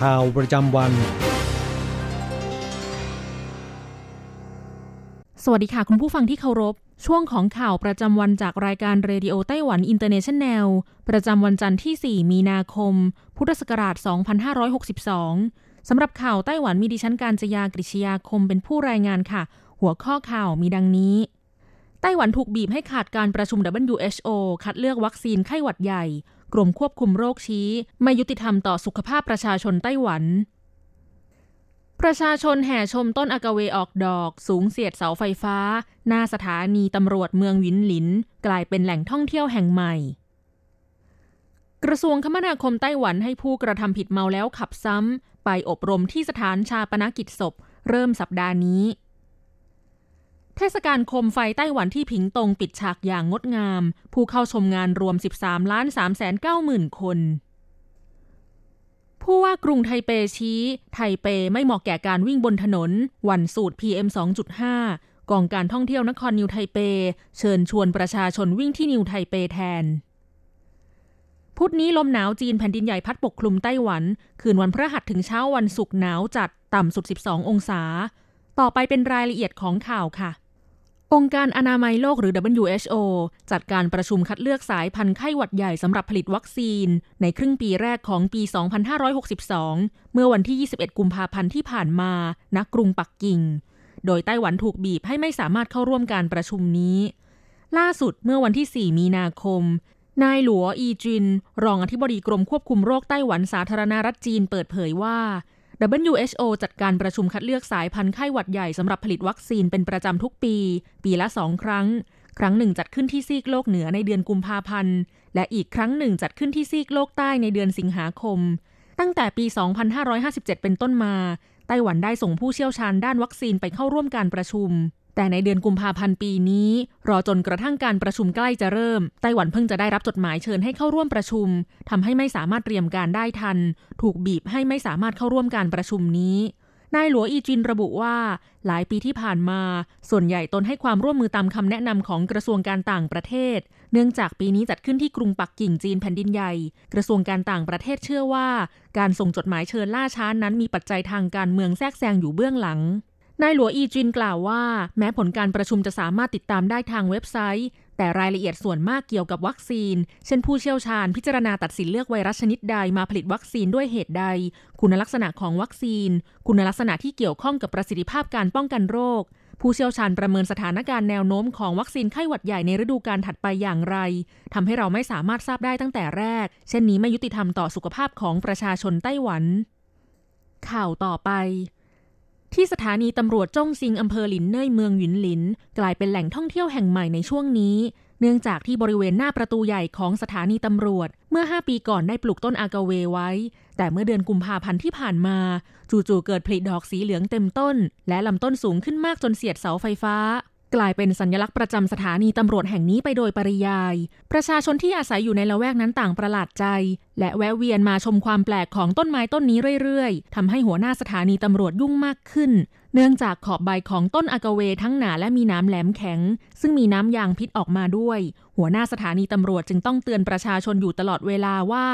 ข่าวประจำวัน สวัสดีค่ะ คุณผู้ฟังที่เคารพ ช่วงของข่าวประจำวันจากรายการเรดิโอไต้หวันอินเตอร์เนชันแนล ประจำวันจันทร์ที่ 4 มีนาคม พุทธศักราช 2562 สำหรับข่าวไต้หวันมีดิฉันการจยากริชยาคมเป็นผู้รายงานค่ะ หัวข้อข่าวมีดังนี้ ไต้หวันถูกบีบให้ขาดการประชุม WHO คัดเลือกวัคซีนไข้หวัดใหญ่ กรมควบคุมโรคชี้ไม่ยุติธรรมต่อสุขภาพประชาชนไต้หวัน ประชาชนแห่ชมต้นอากาเวออกดอก สูงเสียดเสาไฟฟ้า หน้าสถานีตำรวจเมืองวินหลิน กลายเป็นแหล่งท่องเที่ยวแห่งใหม่กระทรวงคมนาคมไต้หวันให้ผู้กระทำผิดเมาแล้วขับซ้ำ ไปอบรมที่สถานชาปนกิจศพ เริ่มสัปดาห์นี้ เทศกาลโคมไฟไต้หวันที่ผิงตงปิดฉากอย่างงดงาม ผู้เข้าชมงานรวม 13 ล้าน3แสน9หมื่นคน ผู้ว่ากรุงไทเปชี้ ไทเปไม่เหมาะแก่การวิ่งบนถนน วันสูตร PM 2.5 กองการท่องเที่ยวนครนิวไทเป เชิญชวนประชาชนวิ่งที่นิวไทเปแทนพุธนี้ลมหนาวจีนแผ่นดินใหญ่พัดปกคลุมไต้หวัน คืนวันพฤหัสถึงเช้าวันศุกร์หนาวจัดต่ำสุด 12 องศา ต่อไปเป็นรายละเอียดของข่าวค่ะ องค์การอนามัยโลกหรือ WHO จัดการประชุมคัดเลือกสายพันธุ์ไข้หวัดใหญ่สำหรับผลิตวัคซีน ในครึ่งปีแรกของปี 2562 เมื่อวันที่ 21 กุมภาพันธ์ที่ผ่านมาณกรุงปักกิ่ง โดยไต้หวันถูกบีบให้ไม่สามารถเข้าร่วมการประชุมนี้ ล่าสุดเมื่อวันที่ 4 มีนาคม นายหลัวอีจิน รองอธิบดีกรมควบคุมโรคไต้หวันสาธารณรัฐจีนเปิดเผยว่า WHO จัดการประชุมคัดเลือกสายพันธุ์ไข้หวัดใหญ่สำหรับผลิตวัคซีนเป็นประจำทุกปี ปีละสองครั้ง ครั้งหนึ่งจัดขึ้นที่ซีกโลกเหนือในเดือนกุมภาพันธ์ และอีกครั้งหนึ่งจัดขึ้นที่ซีกโลกใต้ในเดือนสิงหาคม ตั้งแต่ปี 2557 เป็นต้นมา ไต้หวันได้ส่งผู้เชี่ยวชาญด้านวัคซีนไปเข้าร่วมการประชุม แต่ในเดือนกุมภาพันธ์ปีนี้ รอจนกระทั่งการประชุมใกล้จะเริ่ม ไต้หวันเพิ่งจะได้รับจดหมายเชิญให้เข้าร่วมประชุมทำให้ไม่สามารถเตรียมการได้ทัน ถูกบีบให้ไม่สามารถเข้าร่วมการประชุมนี้นายหลัวอีจินระบุว่า หลายปีที่ผ่านมา ส่วนใหญ่ตนให้ความร่วมมือตามคำแนะนำของกระทรวงการต่างประเทศ เนื่องจากปีนี้จัดขึ้นที่กรุงปักกิ่งจีนแผ่นดินใหญ่ กระทรวงการต่างประเทศเชื่อว่า การส่งจดหมายเชิญล่าช้านั้นมีปัจจัยทางการเมืองแทรกแซงอยู่เบื้องหลัง นายหลัวอีจินกล่าวว่า แม้ผลการประชุมจะสามารถติดตามได้ทางเว็บไซต์ แต่รายละเอียดส่วนมากเกี่ยวกับวัคซีน เช่นผู้เชี่ยวชาญพิจารณาตัดสินเลือกไวรัสชนิดใดมาผลิตวัคซีนด้วยเหตุใด คุณลักษณะของวัคซีน คุณลักษณะที่เกี่ยวข้องกับประสิทธิภาพการป้องกันโรค ผู้เชี่ยวชาญประเมินสถานการณ์แนวโน้มของวัคซีนไข้หวัดใหญ่ในฤดูกาลถัดไปอย่างไรทำให้เราไม่สามารถทราบได้ตั้งแต่แรก เช่นนี้ไม่ยุติธรรมต่อสุขภาพของประชาชนไต้หวัน ข่าวต่อไป ที่สถานีตำรวจจ้งซิงอำเภอหลินเน่ยเมืองหยินหลิน กลายเป็นแหล่งท่องเที่ยวแห่งใหม่ในช่วงนี้ เนื่องจากที่บริเวณหน้าประตูใหญ่ของสถานีตำรวจ เมื่อ 5 ปีก่อนได้ปลูกต้นอากาเวไว้ แต่เมื่อเดือนกุมภาพันธ์ที่ผ่านมา จู่ๆเกิดผลิดอกสีเหลืองเต็มต้น และลำต้นสูงขึ้นมากจนเสียดเสาไฟฟ้า กลายเป็นสัญลักษณ์ประจำสถานีตำรวจแห่งนี้ไปโดยปริยาย ประชาชนที่อาศัยอยู่ในละแวกนั้นต่างประหลาดใจ และแวะเวียนมาชมความแปลกของต้นไม้ต้นนี้เรื่อยๆทำให้หัวหน้าสถานีตำรวจยุ่งมากขึ้น เนื่องจากขอบใบของต้นอากาเวทั้งหนาและมีน้ำแหลมแข็ง ซึ่งมีน้ำยางพิษออกมาด้วย หัวหน้าสถานีตำรวจจึงต้องเตือนประชาชนอยู่ตลอดเวลาว่า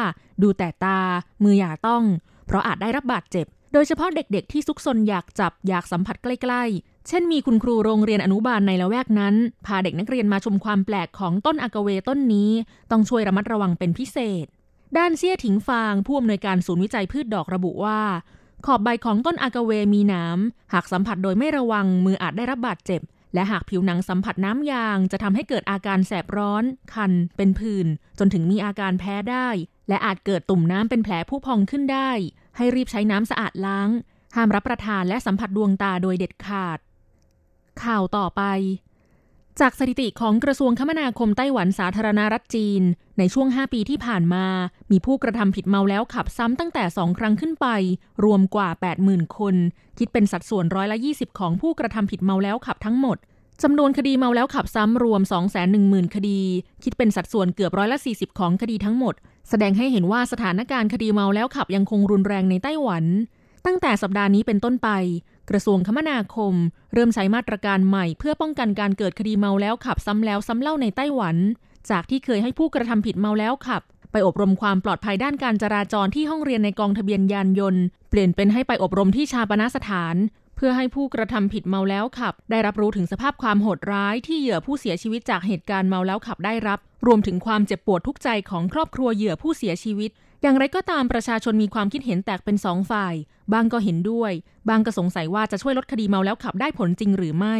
ดูแต่ตา มืออย่าต้อง เพราะอาจได้รับบาดเจ็บโดยเฉพาะเด็กๆที่ซุกซนอยากจับอยากสัมผัสใกล้ๆ เช่นมีคุณครูโรงเรียนอนุบาลในละแวกนั้น พาเด็กนักเรียนมาชมความแปลกของต้นอากาเวต้นนี้ ต้องช่วยระมัดระวังเป็นพิเศษ ด้านเซี่ยถิงฟางผู้อำนวยการศูนย์วิจัยพืชดอกระบุว่า ขอบใบของต้นอากาเวมีหนามหากสัมผัสโดยไม่ระวังมืออาจได้รับบาดเจ็บ และหากผิวหนังสัมผัสน้ำยางจะทำให้เกิดอาการแสบร้อน คัน เป็นผื่นจนถึงมีอาการแพ้ได้ และอาจเกิดตุ่มน้ำเป็นแผลผู้พองขึ้นได้ ให้รีบใช้น้ำสะอาดล้างห้ามรับประทานและสัมผัสดวงตาโดยเด็ดขาด ข่าวต่อไป จากสถิติของกระทรวงคมนาคมไต้หวันสาธารณรัฐจีน ในช่วง 5 ปีที่ผ่านมา มีผู้กระทำผิดเมาแล้วขับซ้ำตั้งแต่ 2 ครั้งขึ้นไป รวมกว่า 80,000 คน คิดเป็นสัดส่วนร้อยละ 20 ของผู้กระทำผิดเมาแล้วขับทั้งหมดจำนวนคดีเมาแล้วขับซ้ำรวม 210,000 คดี คิดเป็นสัดส่วนเกือบร้อยละ 40 ของคดีทั้งหมด แสดงให้เห็นว่าสถานการณ์คดีเมาแล้วขับยังคงรุนแรงในไต้หวัน ตั้งแต่สัปดาห์นี้เป็นต้นไป กระทรวงคมนาคม เริ่มใช้มาตรการใหม่เพื่อป้องกันการเกิดคดีเมาแล้วขับซ้ำแล้วซ้ำเล่าในไต้หวัน จากที่เคยให้ผู้กระทำผิดเมาแล้วขับ ไปอบรมความปลอดภัยด้านการจราจรที่ห้องเรียนในกองทะเบียนยานยนต์ เปลี่ยนเป็นให้ไปอบรมที่ชาปนาสถาน เพื่อให้ผู้กระทำผิดเมาแล้วขับ ได้รับรู้ถึงสภาพความโหดร้ายที่เหยื่อผู้เสียชีวิตจากเหตุการณ์เมาแล้วขับได้รับ รวมถึงความเจ็บปวดทุกใจของครอบครัวเหยื่อผู้เสียชีวิต อย่างไรก็ตามประชาชนมีความคิดเห็นแตกเป็นสองฝ่าย บางก็เห็นด้วย บางก็สงสัยว่าจะช่วยลดคดีเมาแล้วขับได้ผลจริงหรือไม่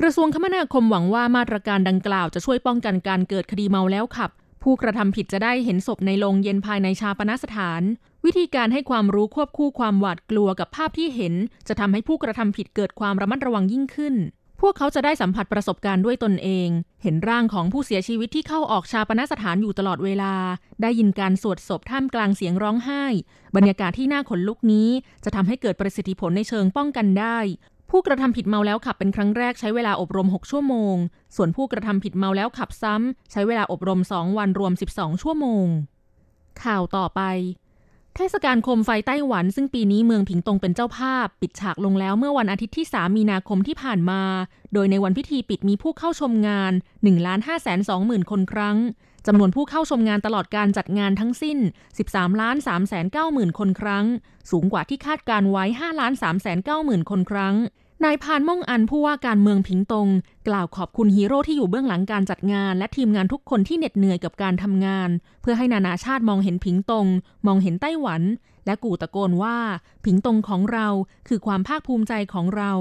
กระทรวงคมนาคมหวังว่ามาตรการดังกล่าวจะช่วยป้องกันการเกิดคดีเมาแล้วขับ ผู้กระทำผิดจะได้เห็นศพในโรงเย็นภายในชาปนสถาน วิธีการให้ความรู้ควบคู่ความหวาดกลัวกับภาพที่เห็น จะทำให้ผู้กระทำผิดเกิดความระมัดระวังยิ่งขึ้น พวกเขาจะได้สัมผัสประสบการณ์ด้วยตนเอง เห็นร่างของผู้เสียชีวิตที่เข้าออกชาปนสถานอยู่ตลอดเวลา ได้ยินการสวดศพท่ามกลางเสียงร้องไห้ บรรยากาศที่น่าขนลุกนี้ จะทำให้เกิดประสิทธิผลในเชิงป้องกันได้ ผู้กระทำผิดเมาแล้วขับเป็นครั้งแรกใช้เวลาอบรม 6 ชั่วโมง ส่วนผู้กระทำผิดเมาแล้วขับซ้ำใช้เวลาอบรม 2 วันรวม 12 ชั่วโมง ข่าวต่อไป เทศกาลโคมไฟไต้หวัน ซึ่งปีนี้เมืองผิงตงเป็นเจ้าภาพ ปิดฉากลงแล้วเมื่อวันอาทิตย์ที่ 3 มีนาคมที่ผ่านมา โดยในวันพิธีปิดมีผู้เข้าชมงาน1ล้าน5แสน2หมื่นคนครั้งจำนวนผู้เข้าชมงานตลอดการจัดงานทั้งสิ้น 13ล้าน3 9 0 0 0 0 คนครั้ง สูงกว่าที่คาดการณ์ไว้ 5 ล้าน3 9 0 0 0 0 คนครั้ง นายพานม่งอันผู้ว่าการเมืองผิงตง กล่าวขอบคุณฮีโร่ที่อยู่เบื้องหลังการจัดงาน และทีมงานทุกคนที่เหน็ดเหนื่อยกับการทำงาน เพื่อให้นานาชาติมองเห็นผิงตง มองเห็นไต้หวัน และกู่ตะโกนว่า ผิงตงของเราคือความภาคภูมิใจของเรา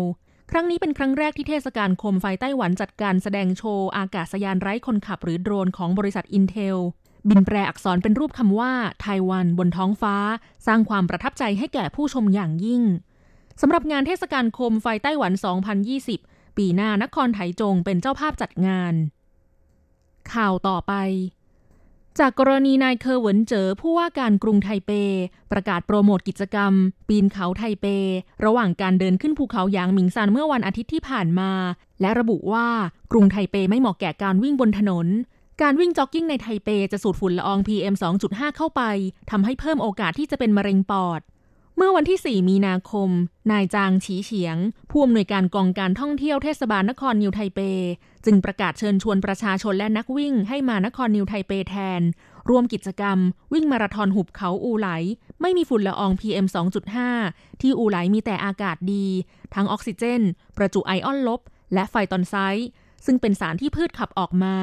ครั้งนี้เป็นครั้งแรกที่เทศกาลโคมไฟไต้หวันจัดการแสดงโชว์อากาศยานไร้คนขับหรือโดรนของบริษัท Intelบินแปรอักษรเป็นรูปคำว่าไต้หวันบนท้องฟ้า สร้างความประทับใจให้แก่ผู้ชมอย่างยิ่ง สำหรับงานเทศกาลโคมไฟไต้หวัน 2020 ปีหน้านครไถจงเป็นเจ้าภาพจัดงาน ข่าวต่อไป จากกรณีนายเคอเหวินเจ๋อผู้ว่าการกรุงไทเป ประกาศโปรโมทกิจกรรม ปีนเขาไทเป ระหว่างการเดินขึ้นภูเขาหยางหมิงซานเมื่อวันอาทิตย์ที่ผ่านมา และระบุว่ากรุงไทเปไม่เหมาะแก่การวิ่งบนถนนการวิ่งจ็อกกิ้งในไทเปจะสูดฝุ่นละออง PM 2.5 เข้าไป ทำให้เพิ่มโอกาสที่จะเป็นมะเร็งปอด เมื่อวันที่ 4 มีนาคม นายจางฉีเฉียง ผู้อำนวยการกองการท่องเที่ยวเทศบาลนครนิวไทเป จึงประกาศเชิญชวนประชาชนและนักวิ่งให้มานครนิวไทเปแทน ร่วมกิจกรรม วิ่งมาราธอนหุบเขาอูไหล ไม่มีฝุ่นละออง PM 2.5 ที่อูไหลมีแต่อากาศดี ทั้งออกซิเจน ประจุไอออนลบ และไฟตอนไซด์ ซึ่งเป็นสารที่พืชขับออกมา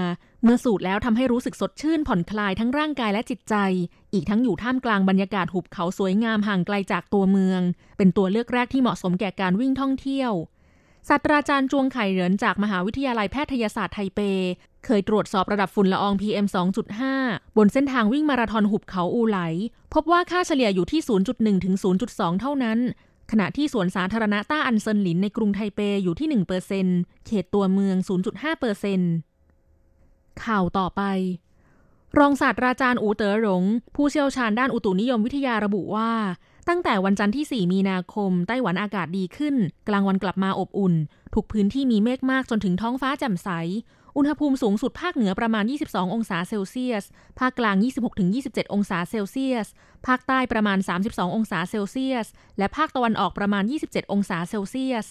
เมื่อสูดแล้วทำให้รู้สึกสดชื่นผ่อนคลายทั้งร่างกายและจิตใจ อีกทั้งอยู่ท่ามกลางบรรยากาศหุบเขาสวยงามห่างไกลจากตัวเมือง เป็นตัวเลือกแรกที่เหมาะสมแก่การวิ่งท่องเที่ยวศาสตราจารย์จวงไข่เหรินจากมหาวิทยาลัยแพทยศาสตร์ไทเป เคยตรวจสอบระดับฝุ่นละออง PM 2.5 บนเส้นทางวิ่งมาราธอนหุบเขาอูไหล พบว่าค่าเฉลี่ยอยู่ที่ 0.1 ถึง 0.2 เท่านั้น ขณะที่สวนสาธารณะต้าอันเซินหลินในกรุงไทเปอยู่ที่1%เปอร์เซนเขตตัวเมือง 0.5%ข่าวต่อไป รองศาสตราจารย์อูเต๋อหลงผู้เชี่ยวชาญด้านอุตุนิยมวิทยาระบุว่า ตั้งแต่วันจันทร์ที่ 4 มีนาคม ไต้หวันอากาศดีขึ้น กลางวันกลับมาอบอุ่น ทุกพื้นที่มีเมฆมากจนถึงท้องฟ้าแจ่มใส อุณหภูมิสูงสุดภาคเหนือประมาณ 22 องศาเซลเซียส ภาคกลาง 26-27 องศาเซลเซียส ภาคใต้ประมาณ 32 องศาเซลเซียส และภาคตะวันออกประมาณ 27 องศาเซลเซียส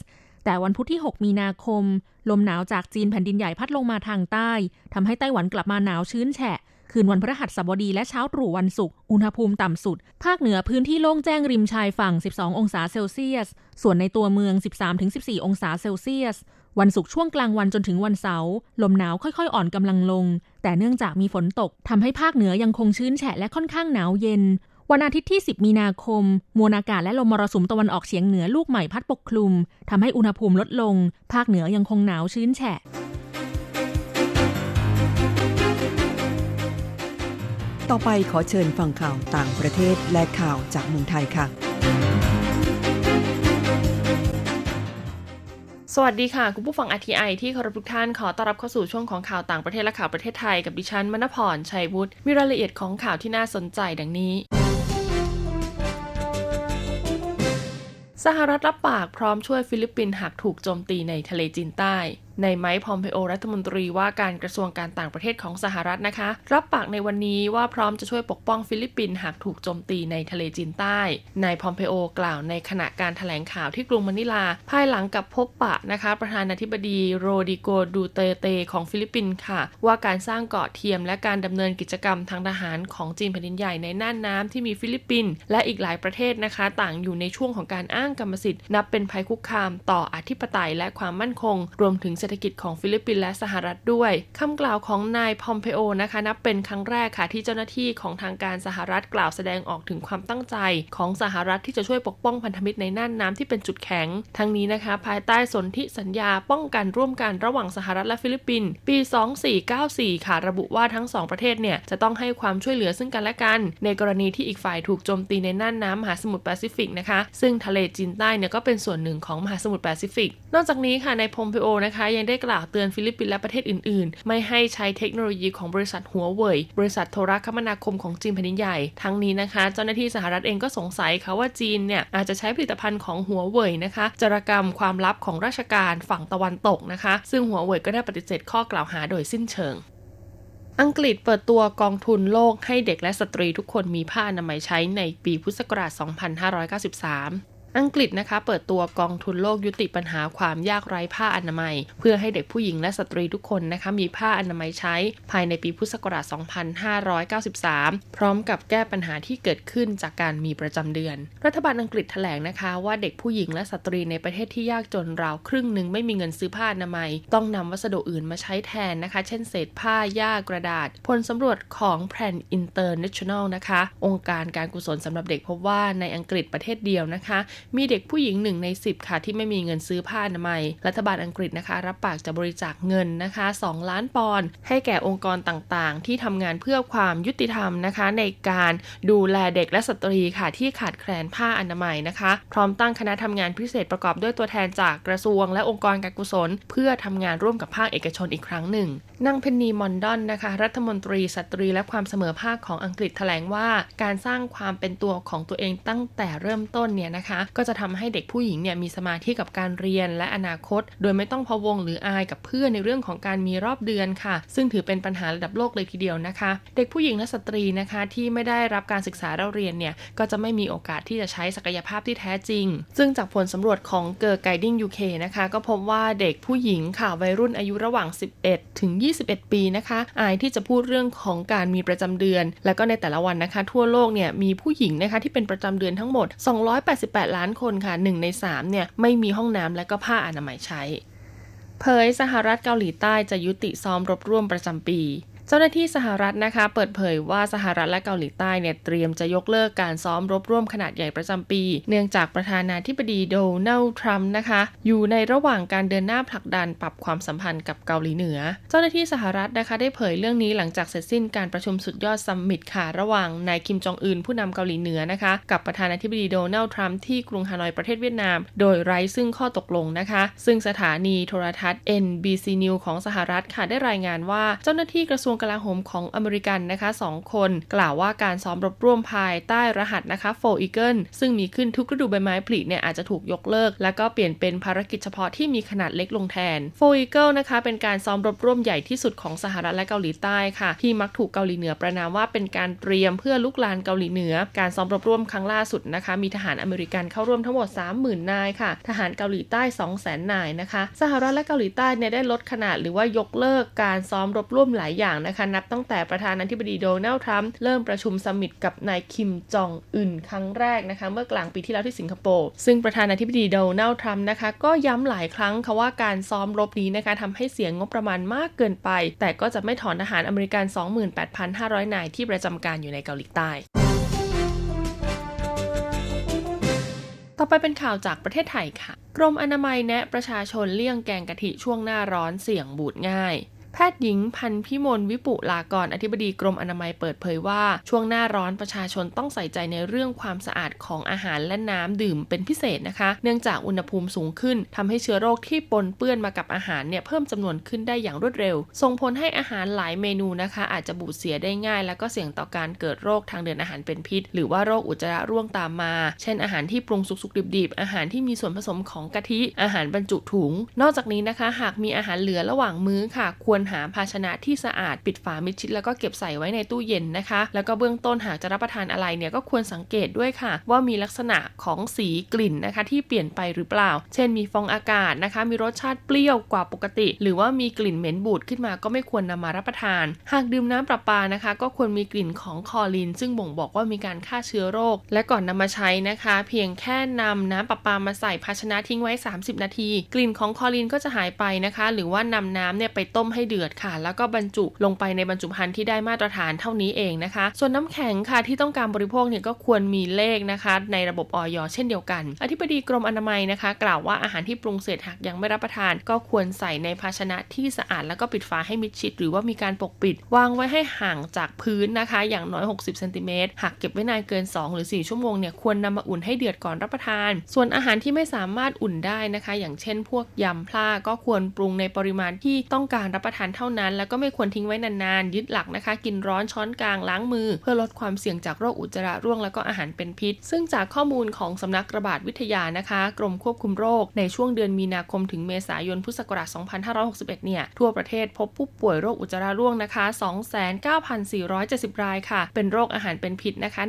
แต่วันพุธที่ 6 มีนาคม ลมหนาวจากจีนแผ่นดินใหญ่พัดลงมาทางใต้ทำให้ไต้หวันกลับมาหนาวชื้นแฉะ คืนวันพฤหัสบดีและเช้าตรู่วันศุกร์อุณหภูมิต่ำสุด ภาคเหนือพื้นที่โล่งแจ้งริมชายฝั่ง 12 องศาเซลเซียส ส่วนในตัวเมือง 13-14 องศาเซลเซียส วันศุกร์ช่วงกลางวันจนถึงวันเสาร์ลมหนาวค่อยๆ อ่อนกำลังลง แต่เนื่องจากมีฝนตกทำให้ภาคเหนือยังคงชื้นแฉะและค่อนข้างหนาวเย็นวันอาทิตย์ที่ 10 มีนาคม มวลอากาศและลมมรสุมตะวันออกเฉียงเหนือลูกใหม่พัดปกคลุม ทำให้อุณหภูมิลดลง ภาคเหนือยังคงหนาวชื้นแฉะ ต่อไปขอเชิญฟังข่าวต่างประเทศและข่าวจากเมืองไทยค่ะ สวัสดีค่ะ คุณผู้ฟัง RTI ที่เคารพทุกท่านขอต้อนรับเข้าสู่ช่วงของข่าวต่างประเทศและข่าวประเทศไทยกับดิฉันมณพรชัยวุฒิมีรายละเอียดของข่าวที่น่าสนใจดังนี้สหรัฐรับปากพร้อมช่วยฟิลิปปินส์หากถูกโจมตีในทะเลจีนใต้ นายไมค์พอมเพโอรัฐมนตรีว่าการกระทรวงการต่างประเทศของสหรัฐนะคะ รับปากในวันนี้ว่าพร้อมจะช่วยปกป้องฟิลิปปินส์หากถูกโจมตีในทะเลจีนใต้นายพอมเพโอกล่าวในขณะการแถลงข่าวที่กรุงมะนิลา ภายหลังการพบปะนะคะ ประธานาธิบดีโรดริโกดูเตร์เต ของฟิลิปปินส์ค่ะ ว่าการสร้างเกาะเทียมและการดำเนินกิจกรรมทางทหารของจีนแผ่นดินใหญ่ในน่านน้ำที่มีฟิลิปปินส์และอีกหลายประเทศนะคะ ต่างอยู่ในช่วงของการอ้างกรรมสิทธิ์นับเป็นภัยคุกคามต่ออธิปไตยและความมั่นคง รวมถึงเศรษฐกิจของฟิลิปปินส์และสหรัฐด้วยคำกล่าวของนายพอมเพโอนะคะนับเป็นครั้งแรกค่ะที่เจ้าหน้าที่ของทางการสหรัฐกล่าวแสดงออกถึงความตั้งใจ ของสหรัฐที่จะช่วยปกป้องพันธมิตรในน่านน้ำที่เป็นจุดแข็ง ทั้งนี้นะคะภายใต้สนธิสัญญาป้องกันร่วมกันระหว่างสหรัฐและฟิลิปปินส์ปี 2494 ค่ะระบุว่าทั้งสองประเทศเนี่ยจะต้องให้ความช่วยเหลือซึ่งกันและกัน ในกรณีที่อีกฝ่ายถูกโจมตีในน่านน้ำมหาสมุทรแปซิฟิกนะคะ ซึ่งทะเลจีนใต้เนี่ยก็เป็นส่วนหนึ่งของมหาสมุทรแปซิฟิก นอกจากนี้ค่ะนายพอมเพโอนะคะยังได้กล่าวเตือนฟิลิปปินส์และประเทศอื่น ๆ ไม่ให้ใช้เทคโนโลยีของบริษัทหัวเว่ยบริษัทโทรคมนาคมของจีนแผ่นดินใหญ่ ทั้งนี้นะคะ เจ้าหน้าที่สหรัฐเองก็สงสัยค่ะว่าจีนเนี่ยอาจจะใช้ผลิตภัณฑ์ของหัวเว่ยนะคะจารกรรมความลับของราชการฝั่งตะวันตกนะคะ ซึ่งหัวเว่ยก็ได้ปฏิเสธข้อกล่าวหาโดยสิ้นเชิงอังกฤษเปิดตัวกองทุนโลกให้เด็กและสตรีทุกคนมีผ้าอนามัยใช้ในปีพุทธศักราช 2593 อังกฤษนะคะ เปิดตัวกองทุนโลกยุติปัญหาความยากไร้ผ้าอนามัย เพื่อให้เด็กผู้หญิงและสตรีทุกคนนะคะมีผ้าอนามัยใช้ ภายในปีพุทธศักราช 2593 พร้อมกับแก้ปัญหาที่เกิดขึ้นจากการมีประจำเดือน รัฐบาลอังกฤษแถลงนะคะ ว่าเด็กผู้หญิงและสตรีในประเทศที่ยากจนราวครึ่งหนึ่งไม่มีเงินซื้อผ้าอนามัย ต้องนำวัสดุอื่นมาใช้แทนนะคะ เช่นเศษผ้าหญ้ากระดาษ ผลสำรวจของ Plan International นะคะ องค์กรการกุศลสำหรับเด็กพบว่าในอังกฤษประเทศเดียวนะคะมีเด็กผู้หญิงหนึ่งใน 10 ค่ะ ที่ไม่มีเงินซื้อผ้าอนามัย รัฐบาลอังกฤษนะคะ รับปากจะบริจาคเงินนะคะ 2 ล้านปอนด์ให้แก่องค์กรต่างๆ ที่ทำงานเพื่อความยุติธรรมนะคะ ในการดูแลเด็กและสตรีค่ะที่ขาดแคลนผ้าอนามัยนะคะ พร้อมตั้งคณะทำงานพิเศษประกอบด้วยตัวแทนจากกระทรวง และองค์กรการกุศล เพื่อทำงานร่วมกับภาคเอกชนอีกครั้งหนึ่งนางเพนนีมอร์ดอนต์นะคะ รัฐมนตรีสตรีและความเสมอภาคของอังกฤษแถลงว่า การสร้างความเป็นตัวของตัวเองตั้งแต่เริ่มต้นเนี่ยนะคะก็จะทำให้เด็กผู้หญิงเนี่ยมีสมาธิกับการเรียนและอนาคต โดยไม่ต้องพะวงหรืออายกับเพื่อนในเรื่องของการมีรอบเดือนค่ะ ซึ่งถือเป็นปัญหาระดับโลกเลยทีเดียวนะคะ เด็กผู้หญิงและสตรีนะคะที่ไม่ได้รับการศึกษาเล่าเรียนเนี่ยก็จะไม่มีโอกาสที่จะใช้ศักยภาพที่แท้จริง ซึ่งจากผลสำรวจของ Girlguiding UK นะคะก็พบว่าเด็กผู้หญิงค่ะวัยรุ่นอายุระหว่าง 11 ถึง 21 ปีนะคะ อายที่จะพูดเรื่องของการมีประจำเดือน แล้วก็ในแต่ละวันนะคะ ทั่วโลกเนี่ยมีผู้หญิงนะคะที่เป็นประจำเดือนทั้งหมด 288ล้านานคนค่ะ1ใน3เนี่ยไม่มีห้องน้ำและก็ผ้าอนามัยใช้ เผยสหรัฐเกาหลีใต้จะยุติซ้อมรบร่วมประจำปี เจ้าหน้าที่สหรัฐนะคะ เปิดเผยว่าสหรัฐและเกาหลีใต้เนี่ยเตรียมจะยกเลิกการซ้อมรบร่วมขนาดใหญ่ประจำปี เนื่องจากประธานาธิบดีโดนัลด์ทรัมป์นะคะ อยู่ในระหว่างการเดินหน้าผลักดันปรับความสัมพันธ์กับเกาหลีเหนือ เจ้าหน้าที่สหรัฐนะคะ ได้เผยเรื่องนี้หลังจากเสร็จสิ้นการประชุมสุดยอด summit ค่ะระหว่างนายคิมจองอึนผู้นำเกาหลีเหนือนะคะ กับประธานาธิบดีโดนัลด์ทรัมป์ที่กรุงฮานอยประเทศเวียดนาม โดยไร้ซึ่งข้อตกลงนะคะ ซึ่งสถานีโทรทัศน์ NBC News ของสหรัฐค่ะได้รายงานว่าเจ้าหน้าที่กระทรวงกลาโหมของอเมริกันนะคะสองคน กล่าวว่าการซ้อมรบร่วมภายใต้รหัสนะคะ Foal Eagle ซึ่งมีขึ้นทุกฤดูใบไม้ผลิเนี่ยอาจจะถูกยกเลิก แล้วก็เปลี่ยนเป็นภารกิจเฉพาะที่มีขนาดเล็กลงแทน Foal Eagle นะคะเป็นการซ้อมรบร่วมใหญ่ที่สุดของสหรัฐและเกาหลีใต้ค่ะ ที่มักถูกเกาหลีเหนือประณามว่าเป็นการเตรียมเพื่อรุกรานเกาหลีเหนือ การซ้อมรบร่วมครั้งล่าสุดนะคะ มีทหารอเมริกันเข้าร่วมทั้งหมด 30,000 นายค่ะ ทหารเกาหลีใต้ 200,000 นายนะคะ สหรัฐและเกาหลีใต้เนี่ยได้ลดขนาดหรือว่ายกเลิกการซ้อมรบร่วมหลายอย่างนะคะ นับตั้งแต่ประธานาธิบดีโดนัลด์ทรัมป์เริ่มประชุมสมิตกับนายคิมจองอึนครั้งแรกนะคะ เมื่อกลางปีที่แล้วที่สิงคโปร์ซึ่งประธานาธิบดีโดนัลด์ทรัมป์นะคะ ก็ย้ำหลายครั้งค่ะว่าการซ้อมรบนี้นะคะทำให้เสียงงบประมาณมากเกินไป แต่ก็จะไม่ถอนทหารอเมริกัน 28,500 นายที่ประจำการอยู่ในเกาหลีใต้ต่อไปเป็นข่าวจากประเทศไทยค่ะ กรมอนามัยแนะประชาชนเลี่ยงแกงกะทิช่วงหน้าร้อนเสี่ยงบูดง่าย ทย์หญิงพันพิมลวิปุลากรอธิบดีกรมอนามัยเปิดเผยว่าช่วงหน้าร้อนประชาชนต้องใส่ใจในเรื่องความสะอาดของอาหารและน้ำดื่มเป็นพิเศษนะคะ เนื่องจากอุณหภูมิสูงขึ้นทำให้เชื้อโรคที่ปนเปื้อนมากับอาหารเนี่ยเพิ่มจำนวนขึ้นได้อย่างรวดเร็ว ส่งผลให้อาหารหลายเมนูนะคะ อาจจะบูดเสียได้ง่าย แล้วก็เสี่ยงต่อการเกิดโรคทางเดินอาหารเป็นพิษ หรือว่าโรคอุจจาระร่วงตามมา เช่น อาหารที่ปรุงสุกๆดิบๆอาหารที่มีส่วนผสมของกะทิ อาหารบรรจุถุง นอกจากนี้นะคะ หากมีอาหารเหลือระหว่างมื้อค่ะ ควรหาภาชนะที่สะอาดปิดฝามิดชิดแล้วก็เก็บใส่ไว้ในตู้เย็นนะคะ แล้วก็เบื้องต้นหากจะรับประทานอะไรเนี่ยก็ควรสังเกตด้วยค่ะ ว่ามีลักษณะของสีกลิ่นนะคะ ที่เปลี่ยนไปหรือเปล่า เช่นมีฟองอากาศนะคะ มีรสชาติเปรี้ยวกว่าปกติ หรือว่ามีกลิ่นเหม็นบูดขึ้นมาก็ไม่ควรนำมารับประทาน หากดื่มน้ำประปานะคะ ก็ควรมีกลิ่นของคอลิน ซึ่งบ่งบอกว่ามีการฆ่าเชื้อโรค และก่อนนำมาใช้นะคะ เพียงแค่นำน้ำประปามาใส่ภาชนะทิ้งไว้ 30 นาที กลิ่นของคอลินก็จะหายไปนะคะ หรือว่านำน้ำเนี่ยไปต้มให้เดือดค่ะ แล้วก็บรรจุลงไปในบรรจุภัณฑ์ที่ได้มาตรฐานเท่านี้เองนะคะ ส่วนน้ำแข็งค่ะที่ต้องการบริโภคเนี่ยก็ควรมีเลขนะคะ ในระบบออยเช่นเดียวกัน อธิบดีกรมอนามัยนะคะ กล่าวว่าอาหารที่ปรุงเสร็จหากยังไม่รับประทาน ก็ควรใส่ในภาชนะที่สะอาดแล้วก็ปิดฝาให้มิดชิด หรือว่ามีการปกปิด วางไว้ให้ห่างจากพื้นนะคะ อย่างน้อย 60เซนติเมตรหากเก็บไว้นานเกิน 2 หรือ 4 ชั่วโมงเนี่ยควรนำมาอุ่นให้เดือดก่อนรับประทาน ส่วนอาหารที่ไม่สามารถอุ่นได้นะคะ อย่างเช่น พวกยำพลาก็ควรปรุงในปริมาณที่ต้องการรับประทานเท่านั้น แล้วก็ไม่ควรทิ้งไว้นานๆ ยึดหลักนะคะ กินร้อนช้อนกลางล้างมือ เพื่อลดความเสี่ยงจากโรคอุจจาระร่วงแล้วก็อาหารเป็นพิษ ซึ่งจากข้อมูลของสำนักระบาดวิทยานะคะ กรมควบคุมโรค ในช่วงเดือนมีนาคมถึงเมษายนพุทธศักราช2561 เนี่ย ทั่วประเทศพบผู้ป่วยโรคอุจจาระร่วงนะคะ29,470 รายค่ะ เป็นโรคอาหารเป็นพิษนะคะ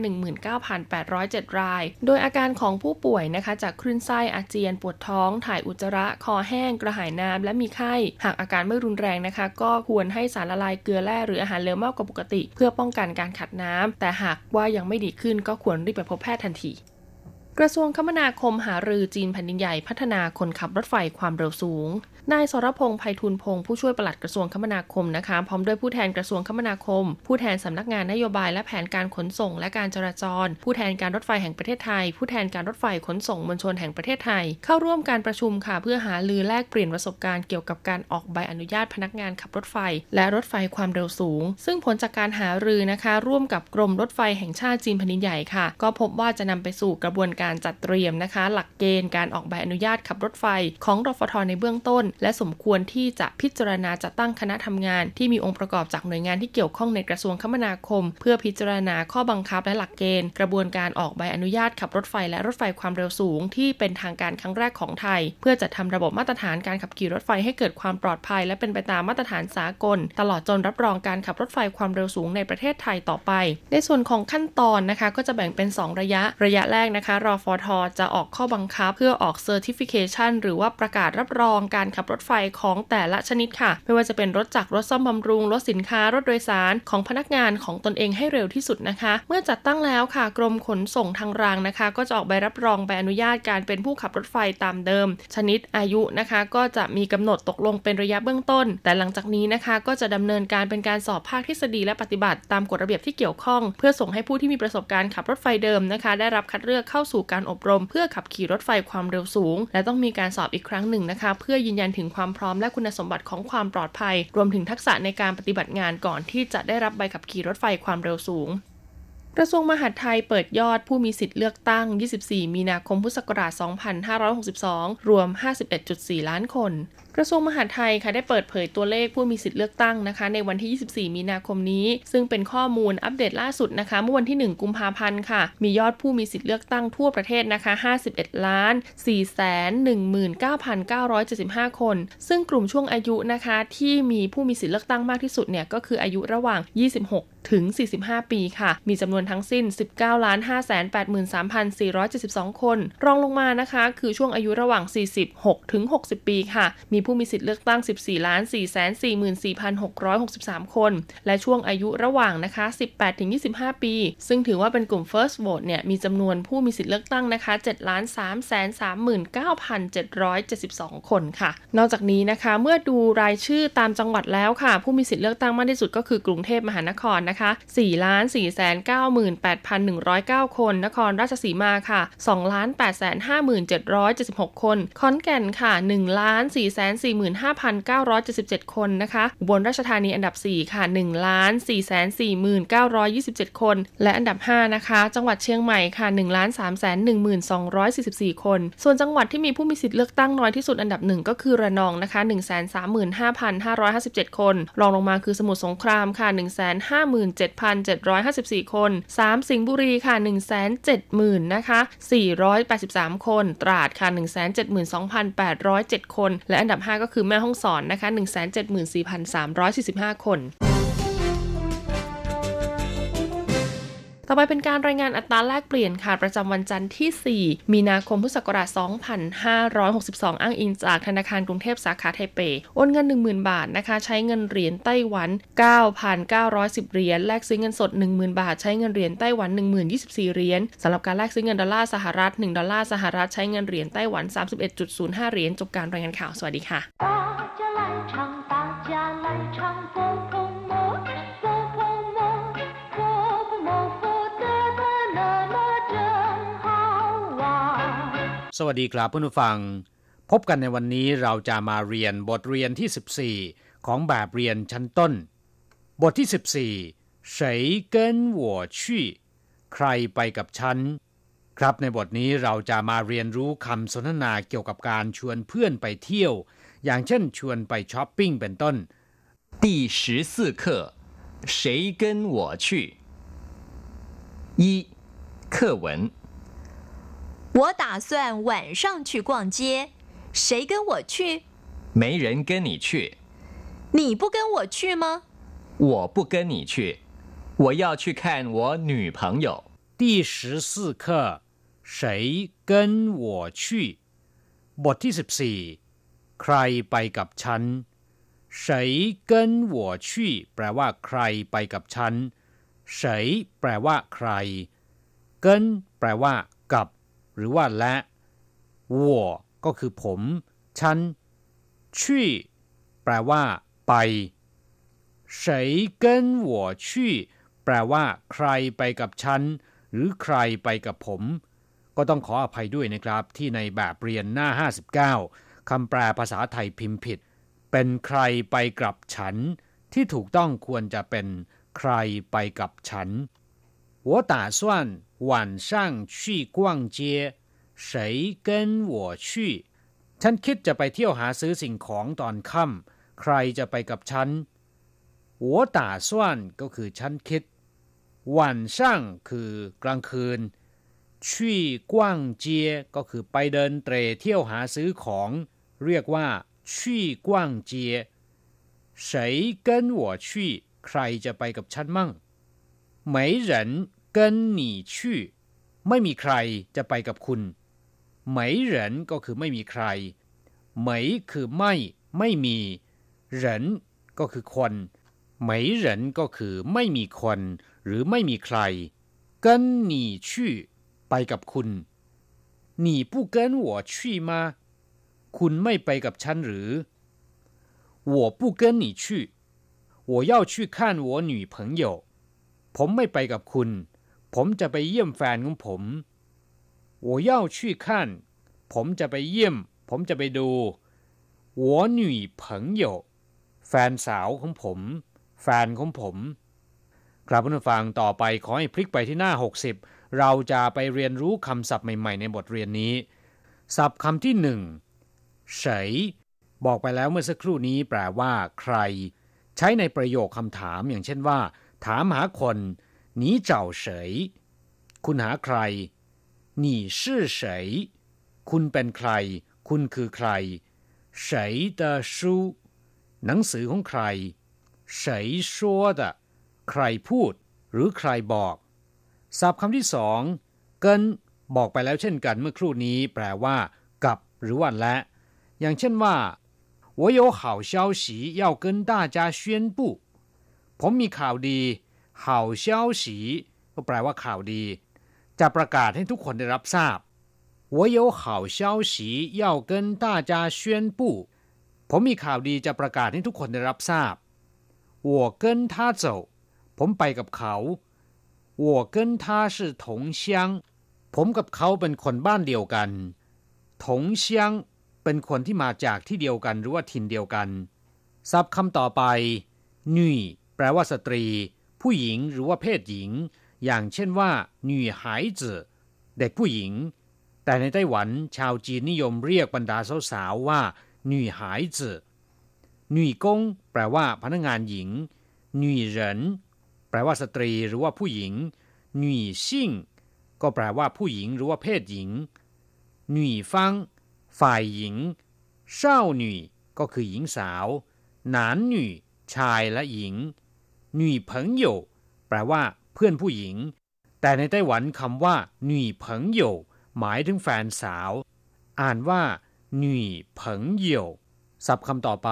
19,807 ราย โดยอาการของผู้ป่วยนะคะ จากคลื่นไส้อาเจียนปวดท้อง ถ่ายอุจจาระ คอแห้ง กระหายน้ำและมีไข้ หากอาการไม่รุนแรงนะคะก็ควรให้สารละลายเกลือแร่หรืออาหารเหลวมากกว่าปกติ เพื่อป้องกันการขัดน้ำแต่หากว่ายังไม่ดีขึ้นก็ควรรีบไปพบแพทย์ทันทีกระทรวงคมนาคมหารือจีนแผ่นดินใหญ่พัฒนาคนขับรถไฟความเร็วสูงนายสรพงษ์ไพฑูรย์พงศ์ผู้ช่วยปลัดกระทรวงคมนาคมนะคะ พร้อมด้วยผู้แทนกระทรวงคมนาคม ผู้แทนสำนักงานนโยบายและแผนการขนส่ง และการจราจร ผู้แทนการรถไฟแห่งประเทศไทย ผู้แทนการรถไฟขนส่งมวลชนแห่งประเทศไทย เข้าร่วมการประชุมค่ะ เพื่อหาลือแลกเปลี่ยนประสบการณ์เกี่ยวกับการออกใบอนุญาตพนักงานขับรถไฟ และรถไฟความเร็วสูง ซึ่งผลจากการหารือนะคะ ร่วมกับกรมรถไฟแห่งชาติจีนแผ่นดินใหญ่ค่ะ ก็พบว่าจะนำไปสู่กระบวนการจัดเตรียมนะคะ หลักเกณฑ์การออกใบอนุญาตขับรถไฟของรฟทในเบื้องต้นและสมควรที่จะพิจารณาจัดตั้งคณะทำงาน ที่มีองค์ประกอบจากหน่วยงานที่เกี่ยวข้องในกระทรวงคมนาคม เพื่อพิจารณาข้อบังคับและหลักเกณฑ์ กระบวนการออกใบอนุญาตขับรถไฟและรถไฟความเร็วสูง ที่เป็นทางการครั้งแรกของไทย เพื่อจัดทำระบบมาตรฐานการขับขี่รถไฟให้เกิดความปลอดภัย และเป็นไปตามมาตรฐานสากล ตลอดจนรับรองการขับรถไฟความเร็วสูงในประเทศไทยต่อไป ในส่วนของขั้นตอนนะคะ ก็จะแบ่งเป็น 2 ระยะ ระยะแรกนะคะรอฟอทจะออกข้อบังคับ เพื่อออก Certification หรือว่าประกาศรับรองการขับรถไฟของแต่ละชนิดค่ะ ไม่ว่าจะเป็นรถจักรรถซ่อมบำรุง รถสินค้ารถโดยสารของพนักงานของตนเองให้เร็วที่สุดนะคะ เมื่อจัดตั้งแล้วค่ะ กรมขนส่งทางรางนะคะ ก็จะออกใบรับรองใบอนุญาตการเป็นผู้ขับรถไฟตามเดิม ชนิดอายุนะคะ ก็จะมีกำหนดตกลงเป็นระยะเบื้องต้น แต่หลังจากนี้นะคะ ก็จะดำเนินการเป็นการสอบภาคทฤษฎีและปฏิบัติตามกฎระเบียบที่เกี่ยวข้อง เพื่อส่งให้ผู้ที่มีประสบการณ์ขับรถไฟเดิมนะคะ ได้รับคัดเลือกเข้าสู่การอบรม เพื่อขับขี่รถไฟความเร็วสูง และต้องมีการสอบอีกครั้งหนึ่งนะคะ เพื่อยืนยันถึงความพร้อมและคุณสมบัติของความปลอดภัย รวมถึงทักษะในการปฏิบัติงานก่อนที่จะได้รับใบขับขี่รถไฟความเร็วสูงกระทรวงมหาดไทยเปิดยอดผู้มีสิทธิ์เลือกตั้ง 24 มีนาคม พุทธศักราช 2562 รวม 51.4 ล้านคนกระทรวงมหาดไทยค่ะได้เปิดเผยตัวเลขผู้มีสิทธิ์เลือกตั้งนะคะ ในวันที่ 24 มีนาคมนี้ ซึ่งเป็นข้อมูลอัปเดตล่าสุดนะคะ เมื่อวันที่ 1 กุมภาพันธ์ค่ะ มียอดผู้มีสิทธิ์เลือกตั้งทั่วประเทศนะคะ 51ล้าน4 1 9 9 7 5 คน ซึ่งกลุ่มช่วงอายุนะคะ ที่มีผู้มีสิทธิ์เลือกตั้งมากที่สุดเนี่ยก็คืออายุระหว่าง 26ถึง 45 ปีค่ะ มีจำนวนทั้งสิ้น 19 ล้าน 5 8 3 4 7 2 คน รองลงมานะคะ คือช่วงอายุระหว่าง 46 ถึง 60 ปีค่ะ มีผู้มีสิทธิ์เลือกตั้ง 14ล้าน4 4 4 6 6 3 คน และช่วงอายุระหว่างนะคะ 18 ถึง 25 ปี ซึ่งถือว่าเป็นกลุ่ม first vote เนี่ย มีจำนวนผู้มีสิทธิ์เลือกตั้งนะคะ7ล้าน3 3 9 7 7 2 คนค่ะ นอกจากนี้นะคะ เมื่อดูรายชื่อตามจังหวัดแล้วค่ะ ผู้มีสิทธิ์เลือกตั้งมากที่สุดก็คือกรุงเทพมหานครนะคะ4ล้าน4 9 8 1 0 9 คน นครราชสีมาค่ะ2ล้าน8 5 7 7 6 คน ขอนแก่นค่ะ1ล้าน4 4 1,45,977 คนนะคะอุบลราชธานีอันดับ 4 ค่ะ 1,44,927 คน และอันดับ 5 นะคะ จังหวัดเชียงใหม่ค่ะ 1,31,244 คน ส่วนจังหวัดที่มีผู้มีสิทธิ์เลือกตั้งน้อยที่สุดอันดับหนึ่งก็คือระนองนะคะ 1 3 5 5 5 7 คน รองลงมาคือสมุทรสงครามค่ะ 1 5 7 754 คน 3 สิงห์บุรีค่ะ 170,000นะคะ483 คน ตราดค่ะ 172,807 คน และอันดับ5 ก็คือแม่ห้องสอนนะคะ 174,345 คน ต่อไปเป็นการรายงานอัตราแลกเปลี่ยนค่ะประจำวันจันทร์ที่ 4 มีนาคมพุทธศักราช 2562 อ้างอิงจากธนาคารกรุงเทพสาขาไทเป โอนเงิน 10,000 บาทนะคะ ใช้เงินเหรียญไต้หวัน 9,910 เหรียญ แลกซื้อเงินสด 10,000 บาท ใช้เงินเหรียญไต้หวัน 10,024 เหรียญสำหรับการแลกซื้อเงินดอลลาร์สหรัฐ 1 ดอลลาร์สหรัฐ ใช้เงินเหรียญไต้หวัน 31.05 เหรียญ จบการรายงานข่าว สวัสดีค่ะ สวัสดีครับเพื่อนผู้ฟัง พบกันในวันนี้เราจะมาเรียนบทเรียนที่ 14 ของแบบเรียนชั้นต้น บทที่ 14谁跟我去ใครไปกับฉัน ครับในบทนี้เราจะมาเรียนรู้คำสนทนาเกี่ยวกับการชวนเพื่อนไปเที่ยว อย่างเช่นชวนไปช้อปปิ้งเป็นต้น第十四课谁跟我去一课文 我打算晚上去逛街，谁跟我去？没人跟你去。你不跟我去吗？我不跟你去，我要去看我女朋友。第十四课，谁跟我去？บทที่สิบสี่ใครไปกับฉัน谁跟我去แปลว่าใครไปกับฉัน谁แปลว่าใคร跟แปลว่ากับ หรือว่าและ我ก็คือผม ฉัน去แปลว่า ไป谁跟我去แปลว่า ใครไปกับฉัน หรือใครไปกับผม ก็ต้องขออภัยด้วยนะครับ ที่ในแบบเรียนหน้า 59คำแปลภาษาไทยพิมพ์ผิด เป็นใครไปกับฉัน ที่ถูกต้องควรจะเป็น ใครไปกับฉัน 我打算晚上去逛街谁跟我去ฉันคิดจะไปเที่ยวหาซื้อสิ่งของตอนค่ำใครจะไปกับฉัน我打算ก็คือฉันคิด晚上คือกลางคืน去逛街ก็คือไปเดินเตรเที่ยวหาซื้อของ เรียกว่า去逛街谁跟我去ใครจะไปกับฉันมั่ง 没人跟你去ไม่มีใครจะไปกับคุณ没人ก็คือไม่มีใคร没คือไม่ ไม่มี人ก็คือคน没人ก็คือไม่มีคน หรือไม่มีใคร跟你去ไปกับคุณ你不跟我去吗คุณไม่ไปกับฉันหรือ我不跟你去我要去看我女朋友 ผมไม่ไปกับคุณ ผมจะไปเยี่ยมแฟนของผม我要去看ผมจะไปเยี่ยม ผมจะไปดู我女朋友แฟนสาวของผม แฟนของผม ครับผู้ฟังต่อไปขอให้พลิกไปที่หน้า 60 เราจะไปเรียนรู้คำศัพท์ใหม่ๆ ในบทเรียนนี้ ศัพท์คำที่หนึ่งเฉยบอกไปแล้วเมื่อสักครู่นี้แปลว่า ใคร ใช้ในประโยคคำถามอย่างเช่นว่า ถามหาคน你找谁คุณหาใคร你是谁คุณเป็นใคร คุณคือใคร谁的书หนังสือของใคร谁说的ใ ใครพูด หรือใครบอกศัพท์คำที่สองเกินบอกไปแล้วเช่นกันเมื่อครู่นี้แปลว่า กับ หรือว่าและ อย่างเช่นว่า我有好消息要跟大家宣布 ผมมีข่าวดี好消息ก็แปลว่าข่าวดี จะประกาศให้ทุกคนได้รับทราบ我有好消息要跟大家宣布ผมมีข่าวดีจะประกาศให้ทุกคนได้รับทราบ我跟他走ผมไปกับเขา我跟他是同乡ผมกับเขาเป็นคนบ้านเดียวกันถงเชียงเป็นคนที่มาจากที่เดียวกันหรือว่าถิ่นเดียวกันศัพท์คำต่อไปหนุ่ย แปลว่าสตรี ผู้หญิงหรือว่าเพศหญิง อย่างเช่นว่าหนุ่ยหายจืเด็กผู้หญิง แต่ในไต้หวันชาวจีนนิยมเรียกบรรดาสาวๆว่าหนุ่ยหายจืหนุ่ยกงแปลว่าพนักงานหญิงหนุ่ยเหรินแปลว่าสตรีหรือว่าผู้หญิงหนุ่ยซิ่งก็แปลว่าผู้หญิงหรือว่าเพศหญิงหนุ่ยฟังฝ่ายหญิงเศร้าหนุ่ยก็คือหญิงสาว หนานหนุ่ยชายและหญิง หนุ่ยเพิงโยแปลว่าเพื่อนผู้หญิง แต่ในไต้หวันคำว่าหนุ่ยเพิงโยหมายถึงแฟนสาว อ่านว่าหนุ่ยเพิงโยศัพท์คำต่อไป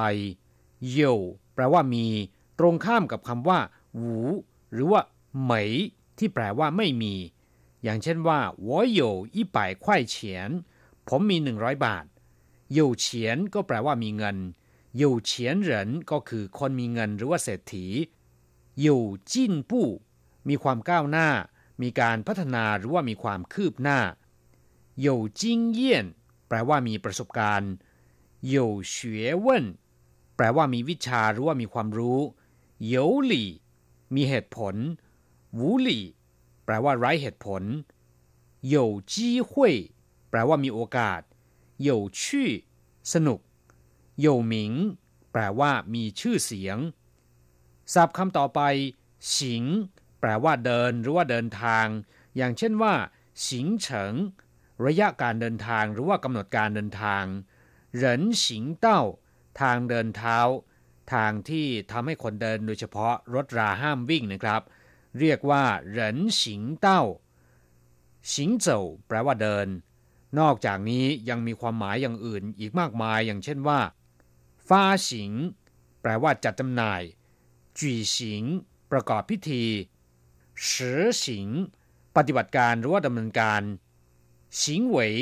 โยแปลว่ามี ตรงข้ามกับคำว่าหู หรือว่าเหมยที่แปลว่าไม่มีอย่างเช่นว่า我有一百块钱ผมมีหนึ่งร้อยบาท有钱ก็แปลว่ามีเงิน有钱人ก็คือคนมีเงินหรือว่าเศรษฐี อยู่จิ้นผู้ มีความก้าวหน้า มีการพัฒนาหรือว่ามีความคืบหน้าอยู่จิ้งเยี่ยนแปลว่ามีประสบการณ์อยู่เฉวเว่นแปลว่ามีวิชาหรือว่ามีความรู้อยู่หลี่ มีเหตุผลวูหลี่ แปลว่าไร้เหตุผลอยู่จี้หุยแปลว่ามีโอกาสอยู่ชื่อสนุกอยู่หมิง แปลว่ามีชื่อเสียง ศัพท์คำต่อไปสิงแปลว่าเดินหรือว่าเดินทาง อย่างเช่นว่าสิงเฉิงระยะการเดินทางหรือว่ากำหนดการเดินทางเหรินสิงเต้า ทางเดินเท้า ทางที่ทำให้คนเดินโดยเฉพาะรถราห้ามวิ่งนะครับ เรียกว่าเหรินสิงเต้าสิงเจ้าแปลว่าเดิน นอกจากนี้ยังมีความหมายอย่างอื่นอีกมากมายอย่างเช่นว่าฟ้าสิง แปลว่าจัดจำหน่าย จีสิงประกอบพิธีสือสิงปฏิบัติการหรือว่าดำเนินการ สิงเหวย